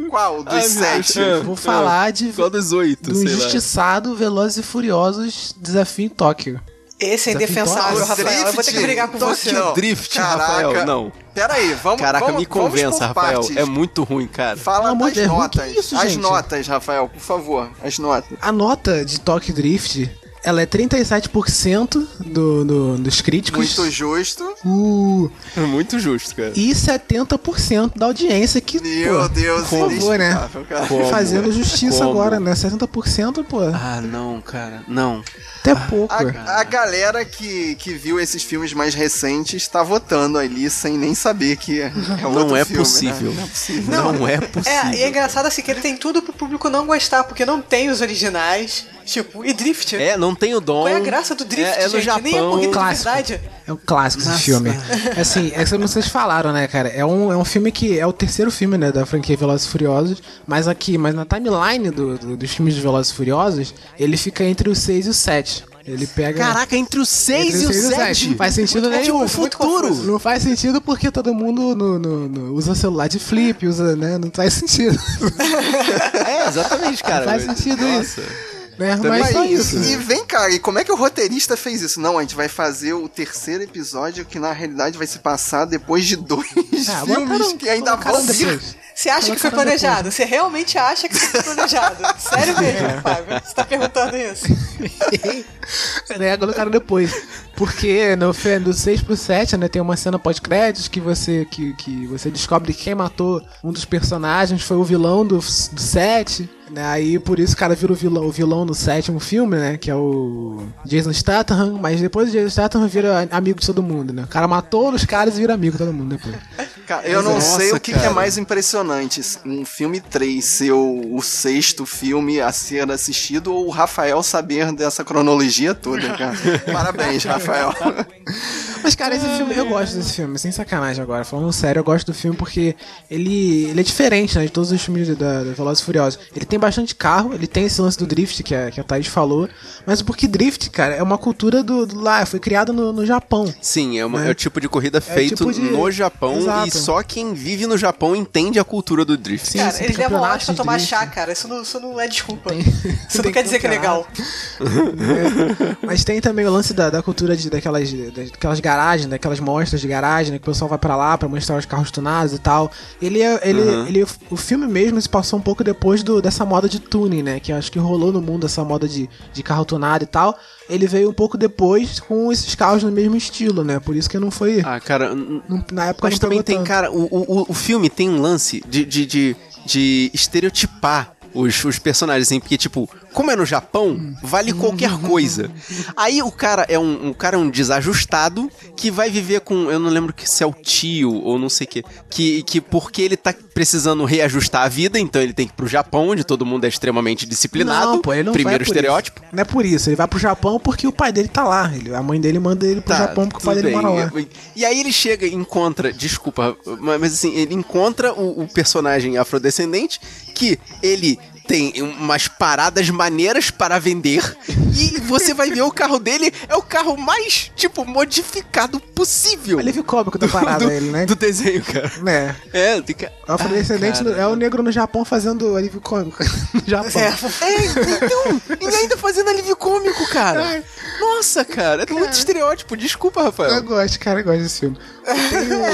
Qual dos
Ai,
sete?
Eu vou falar de,
Qual dos oito,
do
sei lá.
injustiçado Velozes e Furiosos Desafio em Tóquio.
Esse é indefensável. Rafael. Eu vou ter que brigar com você.
Tóquio
Drift,
Caraca.
Rafael, não.
Pera aí, vamos
Caraca,
vamos,
me convença, Rafael.
partes.
É muito ruim, cara.
Fala
amor
das notas.
que isso,
as
gente?
notas, Rafael, por favor. As notas.
A nota de Tokyo Drift, ela é 37% do, do, dos críticos.
Muito justo.
Uh,
É muito justo, cara.
e 70% da audiência que,
Meu
pô,
Deus,
por favor, né?
Como?
Fazendo justiça
Como?
agora, né? 70%, pô,
Ah, não, cara. Não.
até pouco.
A, a galera que, que viu esses filmes mais recentes tá votando ali sem nem saber que é
Não
outro
é
filme,
possível.
Né? Não é possível.
Não, é possível.
É, e é engraçado assim que ele tem tudo pro público não gostar, porque não tem os originais. Tipo, e Drift?
É, não tem o dom.
Qual é a graça do Drift,
É, é no
gente? Nem é
Japão.
corrida de
Clássico.
verdade.
É um clássico esse filme. Assim, é como vocês falaram, né, cara? É um, é um filme que é o terceiro filme, né, da franquia Velozes e Furiosos, mas aqui, mas na timeline do, do- dos filmes de Velozes e Furiosos, ele fica entre o 6 e o 7. Ele pega...
Caraca, entre o
entre
6 e o 7.
Faz sentido
É
nenhum.
tipo, muito confuso.
Não faz sentido porque todo mundo no- no- no- usa celular de flip, usa, né? Não faz sentido. [laughs]
É, exatamente, cara.
faz sentido
Nossa.
isso. Né?
Também
Mas só
Mas,
isso.
e vem cá, e como é que o roteirista fez isso? Não, a gente vai fazer o terceiro episódio que na realidade vai se passar depois de dois
Ah,
filmes
botaram-
que ainda vão vir.
depois.
Você acha que foi planejado? Você realmente acha que foi planejado? [laughs] Sério mesmo, Fábio? Você tá perguntando isso? [laughs]
né, colocaram depois. Porque no, do 6 pro 7, né, tem uma cena pós-créditos que você, que, que você descobre que quem matou um dos personagens foi o vilão do, do 7. Né, aí por isso o cara vira o vilão, o vilão no sétimo filme, né? Que é o Jason Statham, mas depois o Jason Statham vira amigo de todo mundo, né? O cara matou os caras e vira amigo de todo mundo depois.
Cara, eu não
Nossa,
sei o que, que é mais impressionante, um filme 3 ser o, o sexto filme a ser assistido ou o Rafael saber dessa cronologia toda, cara. [laughs] Parabéns, Rafael. [laughs]
Mas, cara, esse filme, eu gosto desse filme, sem sacanagem agora. Falando sério, eu gosto do filme porque ele, ele é diferente, né, de todos os filmes da, da Velozes e Furiosos. Ele tem bastante carro, ele tem esse lance do drift que a, que a Thaís falou, mas porque drift, cara, é uma cultura do, do lá, foi criado no, no Japão.
Sim, é, uma-
Né?
é o tipo de corrida feito
tipo de-
no Japão
Exato.
e só quem vive no Japão entende a cultura do drift.
Sim,
Cara,
sim,
eles levam horas pra tomar
drift.
chá, cara. Isso não, isso não é desculpa.
Tem- [laughs]
isso não quer dizer que é legal. [laughs]
Mas tem também o lance da, da cultura de, daquelas, daquelas garagens, daquelas mostras de garagem, né, que o pessoal vai pra lá pra mostrar os carros tunados e tal. Ele, é- ele, ele, o filme mesmo se passou um pouco depois do, dessa moda de tuning, né? Que eu acho que rolou no mundo essa moda de, de carro tunado e tal. Ele veio um pouco depois com esses carros no mesmo estilo, né? Por isso que não foi.
Ah, cara,
na época
mas também tem,
tanto.
cara, o, o, o filme tem um lance de, de, de, de estereotipar os, os personagens, assim, porque, tipo, como é no Japão, vale qualquer coisa. Aí o cara é um, um cara é um desajustado que vai viver com, eu não lembro que se é o tio ou não sei o que, que, que porque ele tá precisando reajustar a vida, então ele tem que ir pro Japão, onde todo mundo é extremamente disciplinado.
Não, pô, ele não
Primeiro estereótipo.
Isso. Não é por isso, ele vai pro Japão porque o pai dele tá lá. Ele, a mãe dele manda ele pro
Tá,
Japão porque o pai
tudo
dele
bem.
mora lá.
E, aí ele chega e encontra, desculpa, mas mas assim, ele encontra o, o personagem afrodescendente que ele tem umas paradas maneiras para vender e você vai ver o carro dele é o carro mais, tipo, modificado possível.
Alívio cômico da parada
do,
ele, né?
do desenho, cara.
É.
É, fica...
O afrodescendente
Ah, cara.
é o negro no Japão fazendo alívio cômico. [laughs] no Japão.
É, então, e ainda fazendo alívio cômico, cara. Nossa, cara, é muito estereótipo. Desculpa,
Eu
Rafael.
gosto, cara, eu gosto desse filme. [laughs] Tem o...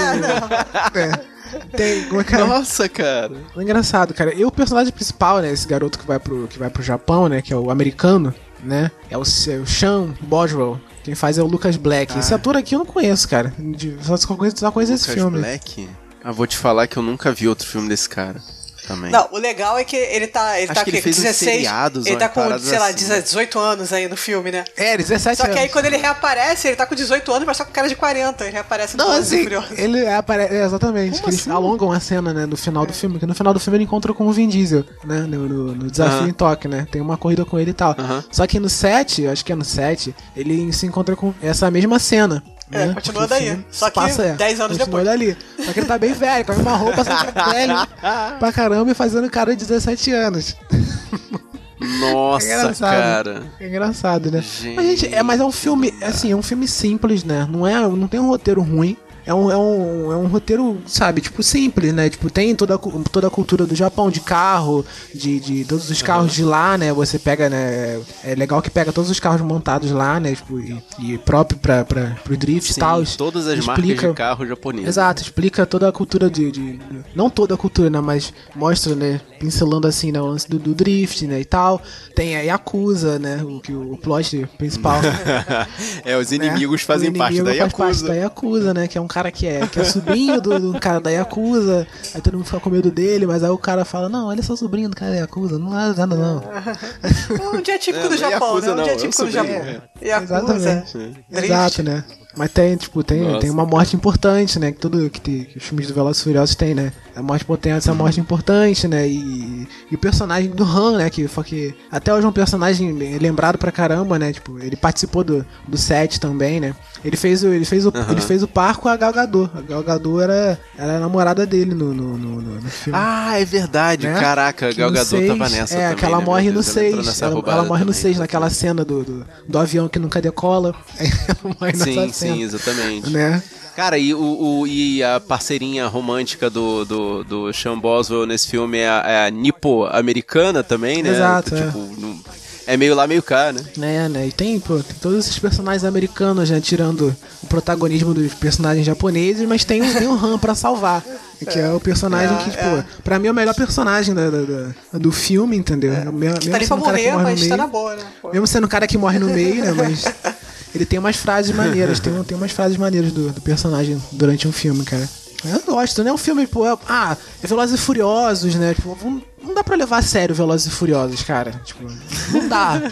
é. Tem, como é que é?
Nossa, cara.
É engraçado, cara. E o personagem principal, né? Esse garoto que vai pro, que vai pro Japão, né? Que é o americano, né? É o, é o Sean Boswell. Quem faz é o Lucas Black. Esse ator aqui eu não conheço, cara. Só, conheço, só conheço esse
Lucas
filme.
Black? Ah, vou te falar que eu nunca vi outro filme desse cara. Também.
Não, o legal é que ele tá, ele
Acho
tá
que ele
com
fez uns
16,
seriados,
ele tá com, sei lá,
assim.
18 anos aí no filme, né?
É, 17
Só que aí
anos.
quando ele reaparece, ele tá com 18 anos, mas só com cara de 40. Ele reaparece no
Não, assim, ele aparece. É, exatamente. que eles alongam a cena, né, no final do filme. Que no final do filme ele encontra com o Vin Diesel, né? No, no- no desafio
Aham.
em Tóquio, né? Tem uma corrida com ele e tal.
Aham.
Só que no 7, acho que é no 7, ele se encontra com essa mesma cena.
É,
né?
continua
Porque
daí. Só que
passa, é,
10 anos
continua
depois.
dali. Só que ele tá bem velho, com a mesma roupa, só que tá velho pra caramba e fazendo cara de 17 anos.
Nossa,
É
cara.
É engraçado, né? Mas, gente, é, mas é um filme, assim, é um filme simples, né? Não, é, não tem um roteiro ruim. É um, é, um, é um roteiro, sabe, tipo, simples, né? Tipo, tem toda, toda a cultura do Japão, de carro, de, de todos os carros de lá, né? Você pega, né? É legal que pega todos os carros montados lá, né? Tipo, e, e próprio pra, pra, pro drift e tal.
todas as marcas
Explica-
de carro japoneses.
Exato, explica toda a cultura de, de- Não toda a cultura, né? Mas mostra, né? Pincelando assim, né? O lance do, do drift, né? E tal. Tem a Yakuza, né? O, que, o plot principal. [laughs]
é, os
né?
inimigos fazem
O
parte
inimigo
da
faz parte da
Yakuza.
Yakuza, né? Que é um cara que é, que é sobrinho do, do cara da Yakuza. Aí todo mundo fica com medo dele, mas aí o cara fala: Não, ele é só sobrinho do cara da Yakuza, não é nada, não. [laughs]
É um dia típico
É,
do
é
Japão,
Yakuza,
né? Um dia
é
típico do Japão.
é.
Yakuza,
Exatamente. Exato, né? Mas tem, tipo, tem,
Nossa.
tem uma morte importante, né? Que tudo que, que os filmes do Velozes e Furiosos tem, né? A morte potente, essa morte importante, né? E, e o personagem do Han, né? Que que até hoje é um personagem lembrado pra caramba, né? Tipo, ele participou do, do set também, né? Ele fez, o- ele fez, o, ele fez o par com a Gal Gadot. A Gal Gadot era, era a namorada dele no, no, no, no- filme.
Ah, é verdade.
né?
Caraca,
Que
Gal Gadot
seis-
tava nessa
É,
também,
que ela
né,
morre no
Deus, ela entrou
6.
nessa
Ela, ela morre no
também.
6, naquela cena do, do, do avião que nunca decola. [laughs] Ela morre nessa
Sim,
cena.
sim, exatamente.
Né?
Cara, e, o, o- e a parceirinha romântica do, do, do Sean Boswell nesse filme é a, é a nipo-americana também, né?
Exato, é.
Tipo, não- é meio lá, meio cá, né?
Né, né? E tem, pô, tem todos esses personagens americanos, né? Tirando o protagonismo dos personagens japoneses, mas tem, o- tem o Han pra salvar. Que é o personagem que, tipo, pra mim é o melhor personagem da, da- da- do filme, entendeu? Mesmo, mesmo
Tá ali pra
sendo o cara que
morrer,
morre no
mas tá
meio.
na boa, né? Pô.
Mesmo sendo o cara que morre no meio, né? Mas ele tem umas frases maneiras, tem, tem umas frases maneiras do, do personagem durante um filme, cara. Eu gosto, né? Um filme, pô, é- ah, é Velozes e Furiosos, né? Tipo, não, não dá pra levar a sério Velozes e Furiosos, cara. Tipo, não dá. [laughs]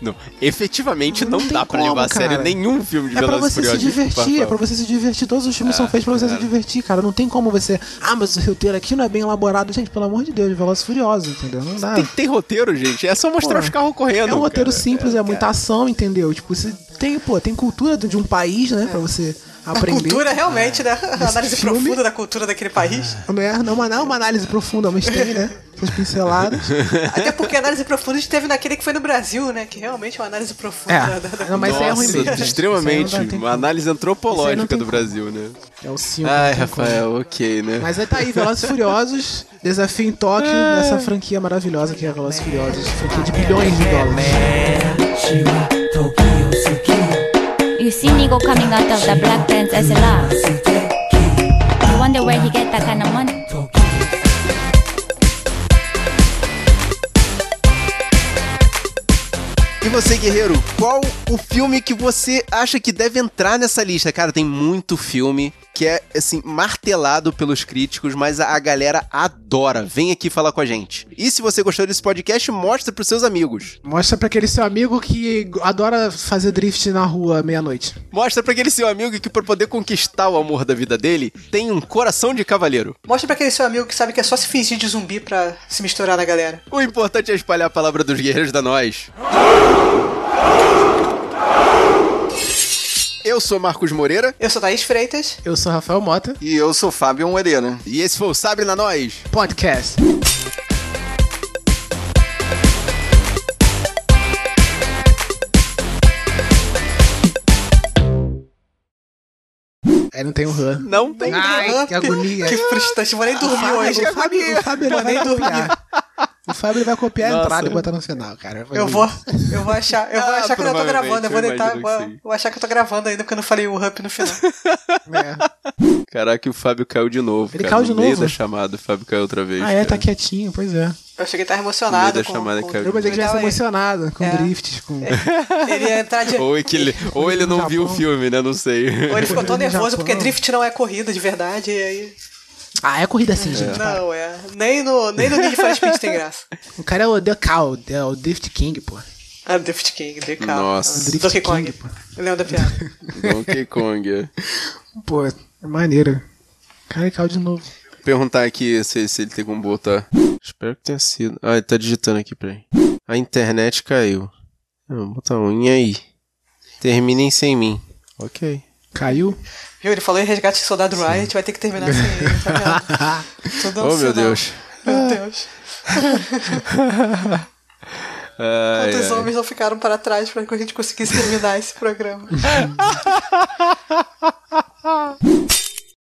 Não, efetivamente não,
Não
dá pra
como,
levar a sério
cara.
nenhum filme de
É pra
Velozes e
você se
Furiosos.
divertir, é pra você se divertir. Todos os filmes são feitos pra você se divertir, cara. Não tem como você. Ah, mas o roteiro aqui não é bem elaborado. Gente, pelo amor de Deus, Velozes e Furiosos, entendeu? Não dá.
Tem, tem roteiro, gente. É só mostrar
Pô,
os carros correndo.
É um roteiro
cara.
simples, é, muita ação, entendeu? Tipo, você tem, pô, tem cultura de um país, né, pra você
A
aprender.
cultura, realmente, né? A análise
filme-
profunda da cultura daquele país.
Não é, não, mas não é uma análise profunda, mas tem, né? Essas pinceladas.
Até porque a análise profunda a gente teve naquele que foi no Brasil, né? Que realmente é uma análise profunda
É,
da, da-
não, mas aí é ruim
Nossa,
mesmo. gente.
extremamente. Uma análise antropológica do
como.
Brasil, né?
É o cinco,
Ai,
não tem como.
Rafael, ok, né?
Mas aí tá aí, Velozes e Furiosos, desafio em Tóquio, nessa franquia maravilhosa que é a Velozes e Furiosos, franquia de bilhões de dólares.
You see Nigo coming out of the black pants as a laugh. You wonder where he get that kind of money.
E você, guerreiro, qual o filme que você acha que deve entrar nessa lista? Cara, tem muito filme que é, assim, martelado pelos críticos, mas a, galera adora. Vem aqui falar com a gente. E se você gostou desse podcast, mostra pros seus amigos.
Mostra pra aquele seu amigo que adora fazer drift na rua meia-noite.
Mostra pra aquele seu amigo que, pra poder conquistar o amor da vida dele, tem um coração de cavaleiro.
Mostra pra aquele seu amigo que sabe que é só se fingir de zumbi pra se misturar na galera.
O importante é espalhar a palavra dos guerreiros da nós. Eu sou Marcos Moreira
Eu sou Thaís Freitas.
Eu sou Rafael Mota,
E eu sou Fábio Moreira.
e esse foi o Sabre na Nós.
podcast. Aí não tem o Han.
Não tem
Ai, que agonia.
Que frustrante, vou nem dormir
Fábio,
hoje.
Fábio, Fábio
Vou nem dormir.
copiar. O Fábio ele vai copiar a
Nossa.
entrada e botar no final, cara.
Eu vou, eu vou achar, eu vou
Ah,
achar que eu não tô gravando, eu vou deitar,
que
vou, vou achar que eu tô gravando ainda porque eu não falei o Hump no final. [laughs]
É.
Caraca, o Fábio caiu de novo.
Ele
cara.
caiu de
no meio
novo?
da chamada, o Fábio caiu outra vez.
Ah, é, tá quietinho, pois é.
Eu cheguei a estar
No
emocionado
meio da
com,
chamada
com,
caiu.
Eu pensei que
hein?
emocionado com
É.
drifts, com.
Ele ia entrar de... [laughs]
Ou, é que ele, ou ele não viu o filme, né? Não sei.
Ou ele ficou tão [laughs] nervoso porque drift não é corrida de verdade, e aí...
Ah, é corrida assim, gente. para.
Não, é. Nem no, nem no Need for Speed tem graça. [laughs]
O cara é o The Cow, é o Drift King, pô.
Ah, Drift King, The Cow.
Nossa.
Ah,
Drift
Donkey Kong.
King, pô.
Eu lembro da piada. [laughs]
Donkey Kong. é. [laughs]
Pô, é maneiro. Cara, caiu de novo.
Perguntar aqui se, se ele tem como botar. Espero que tenha sido. Ah, ele tá digitando aqui, peraí. A internet caiu. Vou botar um e aí. Terminem sem mim. Ok.
Caiu?
Viu? Ele falou em resgate de soldado Ryan, a gente vai ter que terminar sem assim, ele, [laughs] tá vendo?
oh, meu Deus.
Meu Deus. [laughs]
Ai,
Quantos
ai.
homens não ficaram para trás para que a gente conseguisse terminar esse programa? [laughs]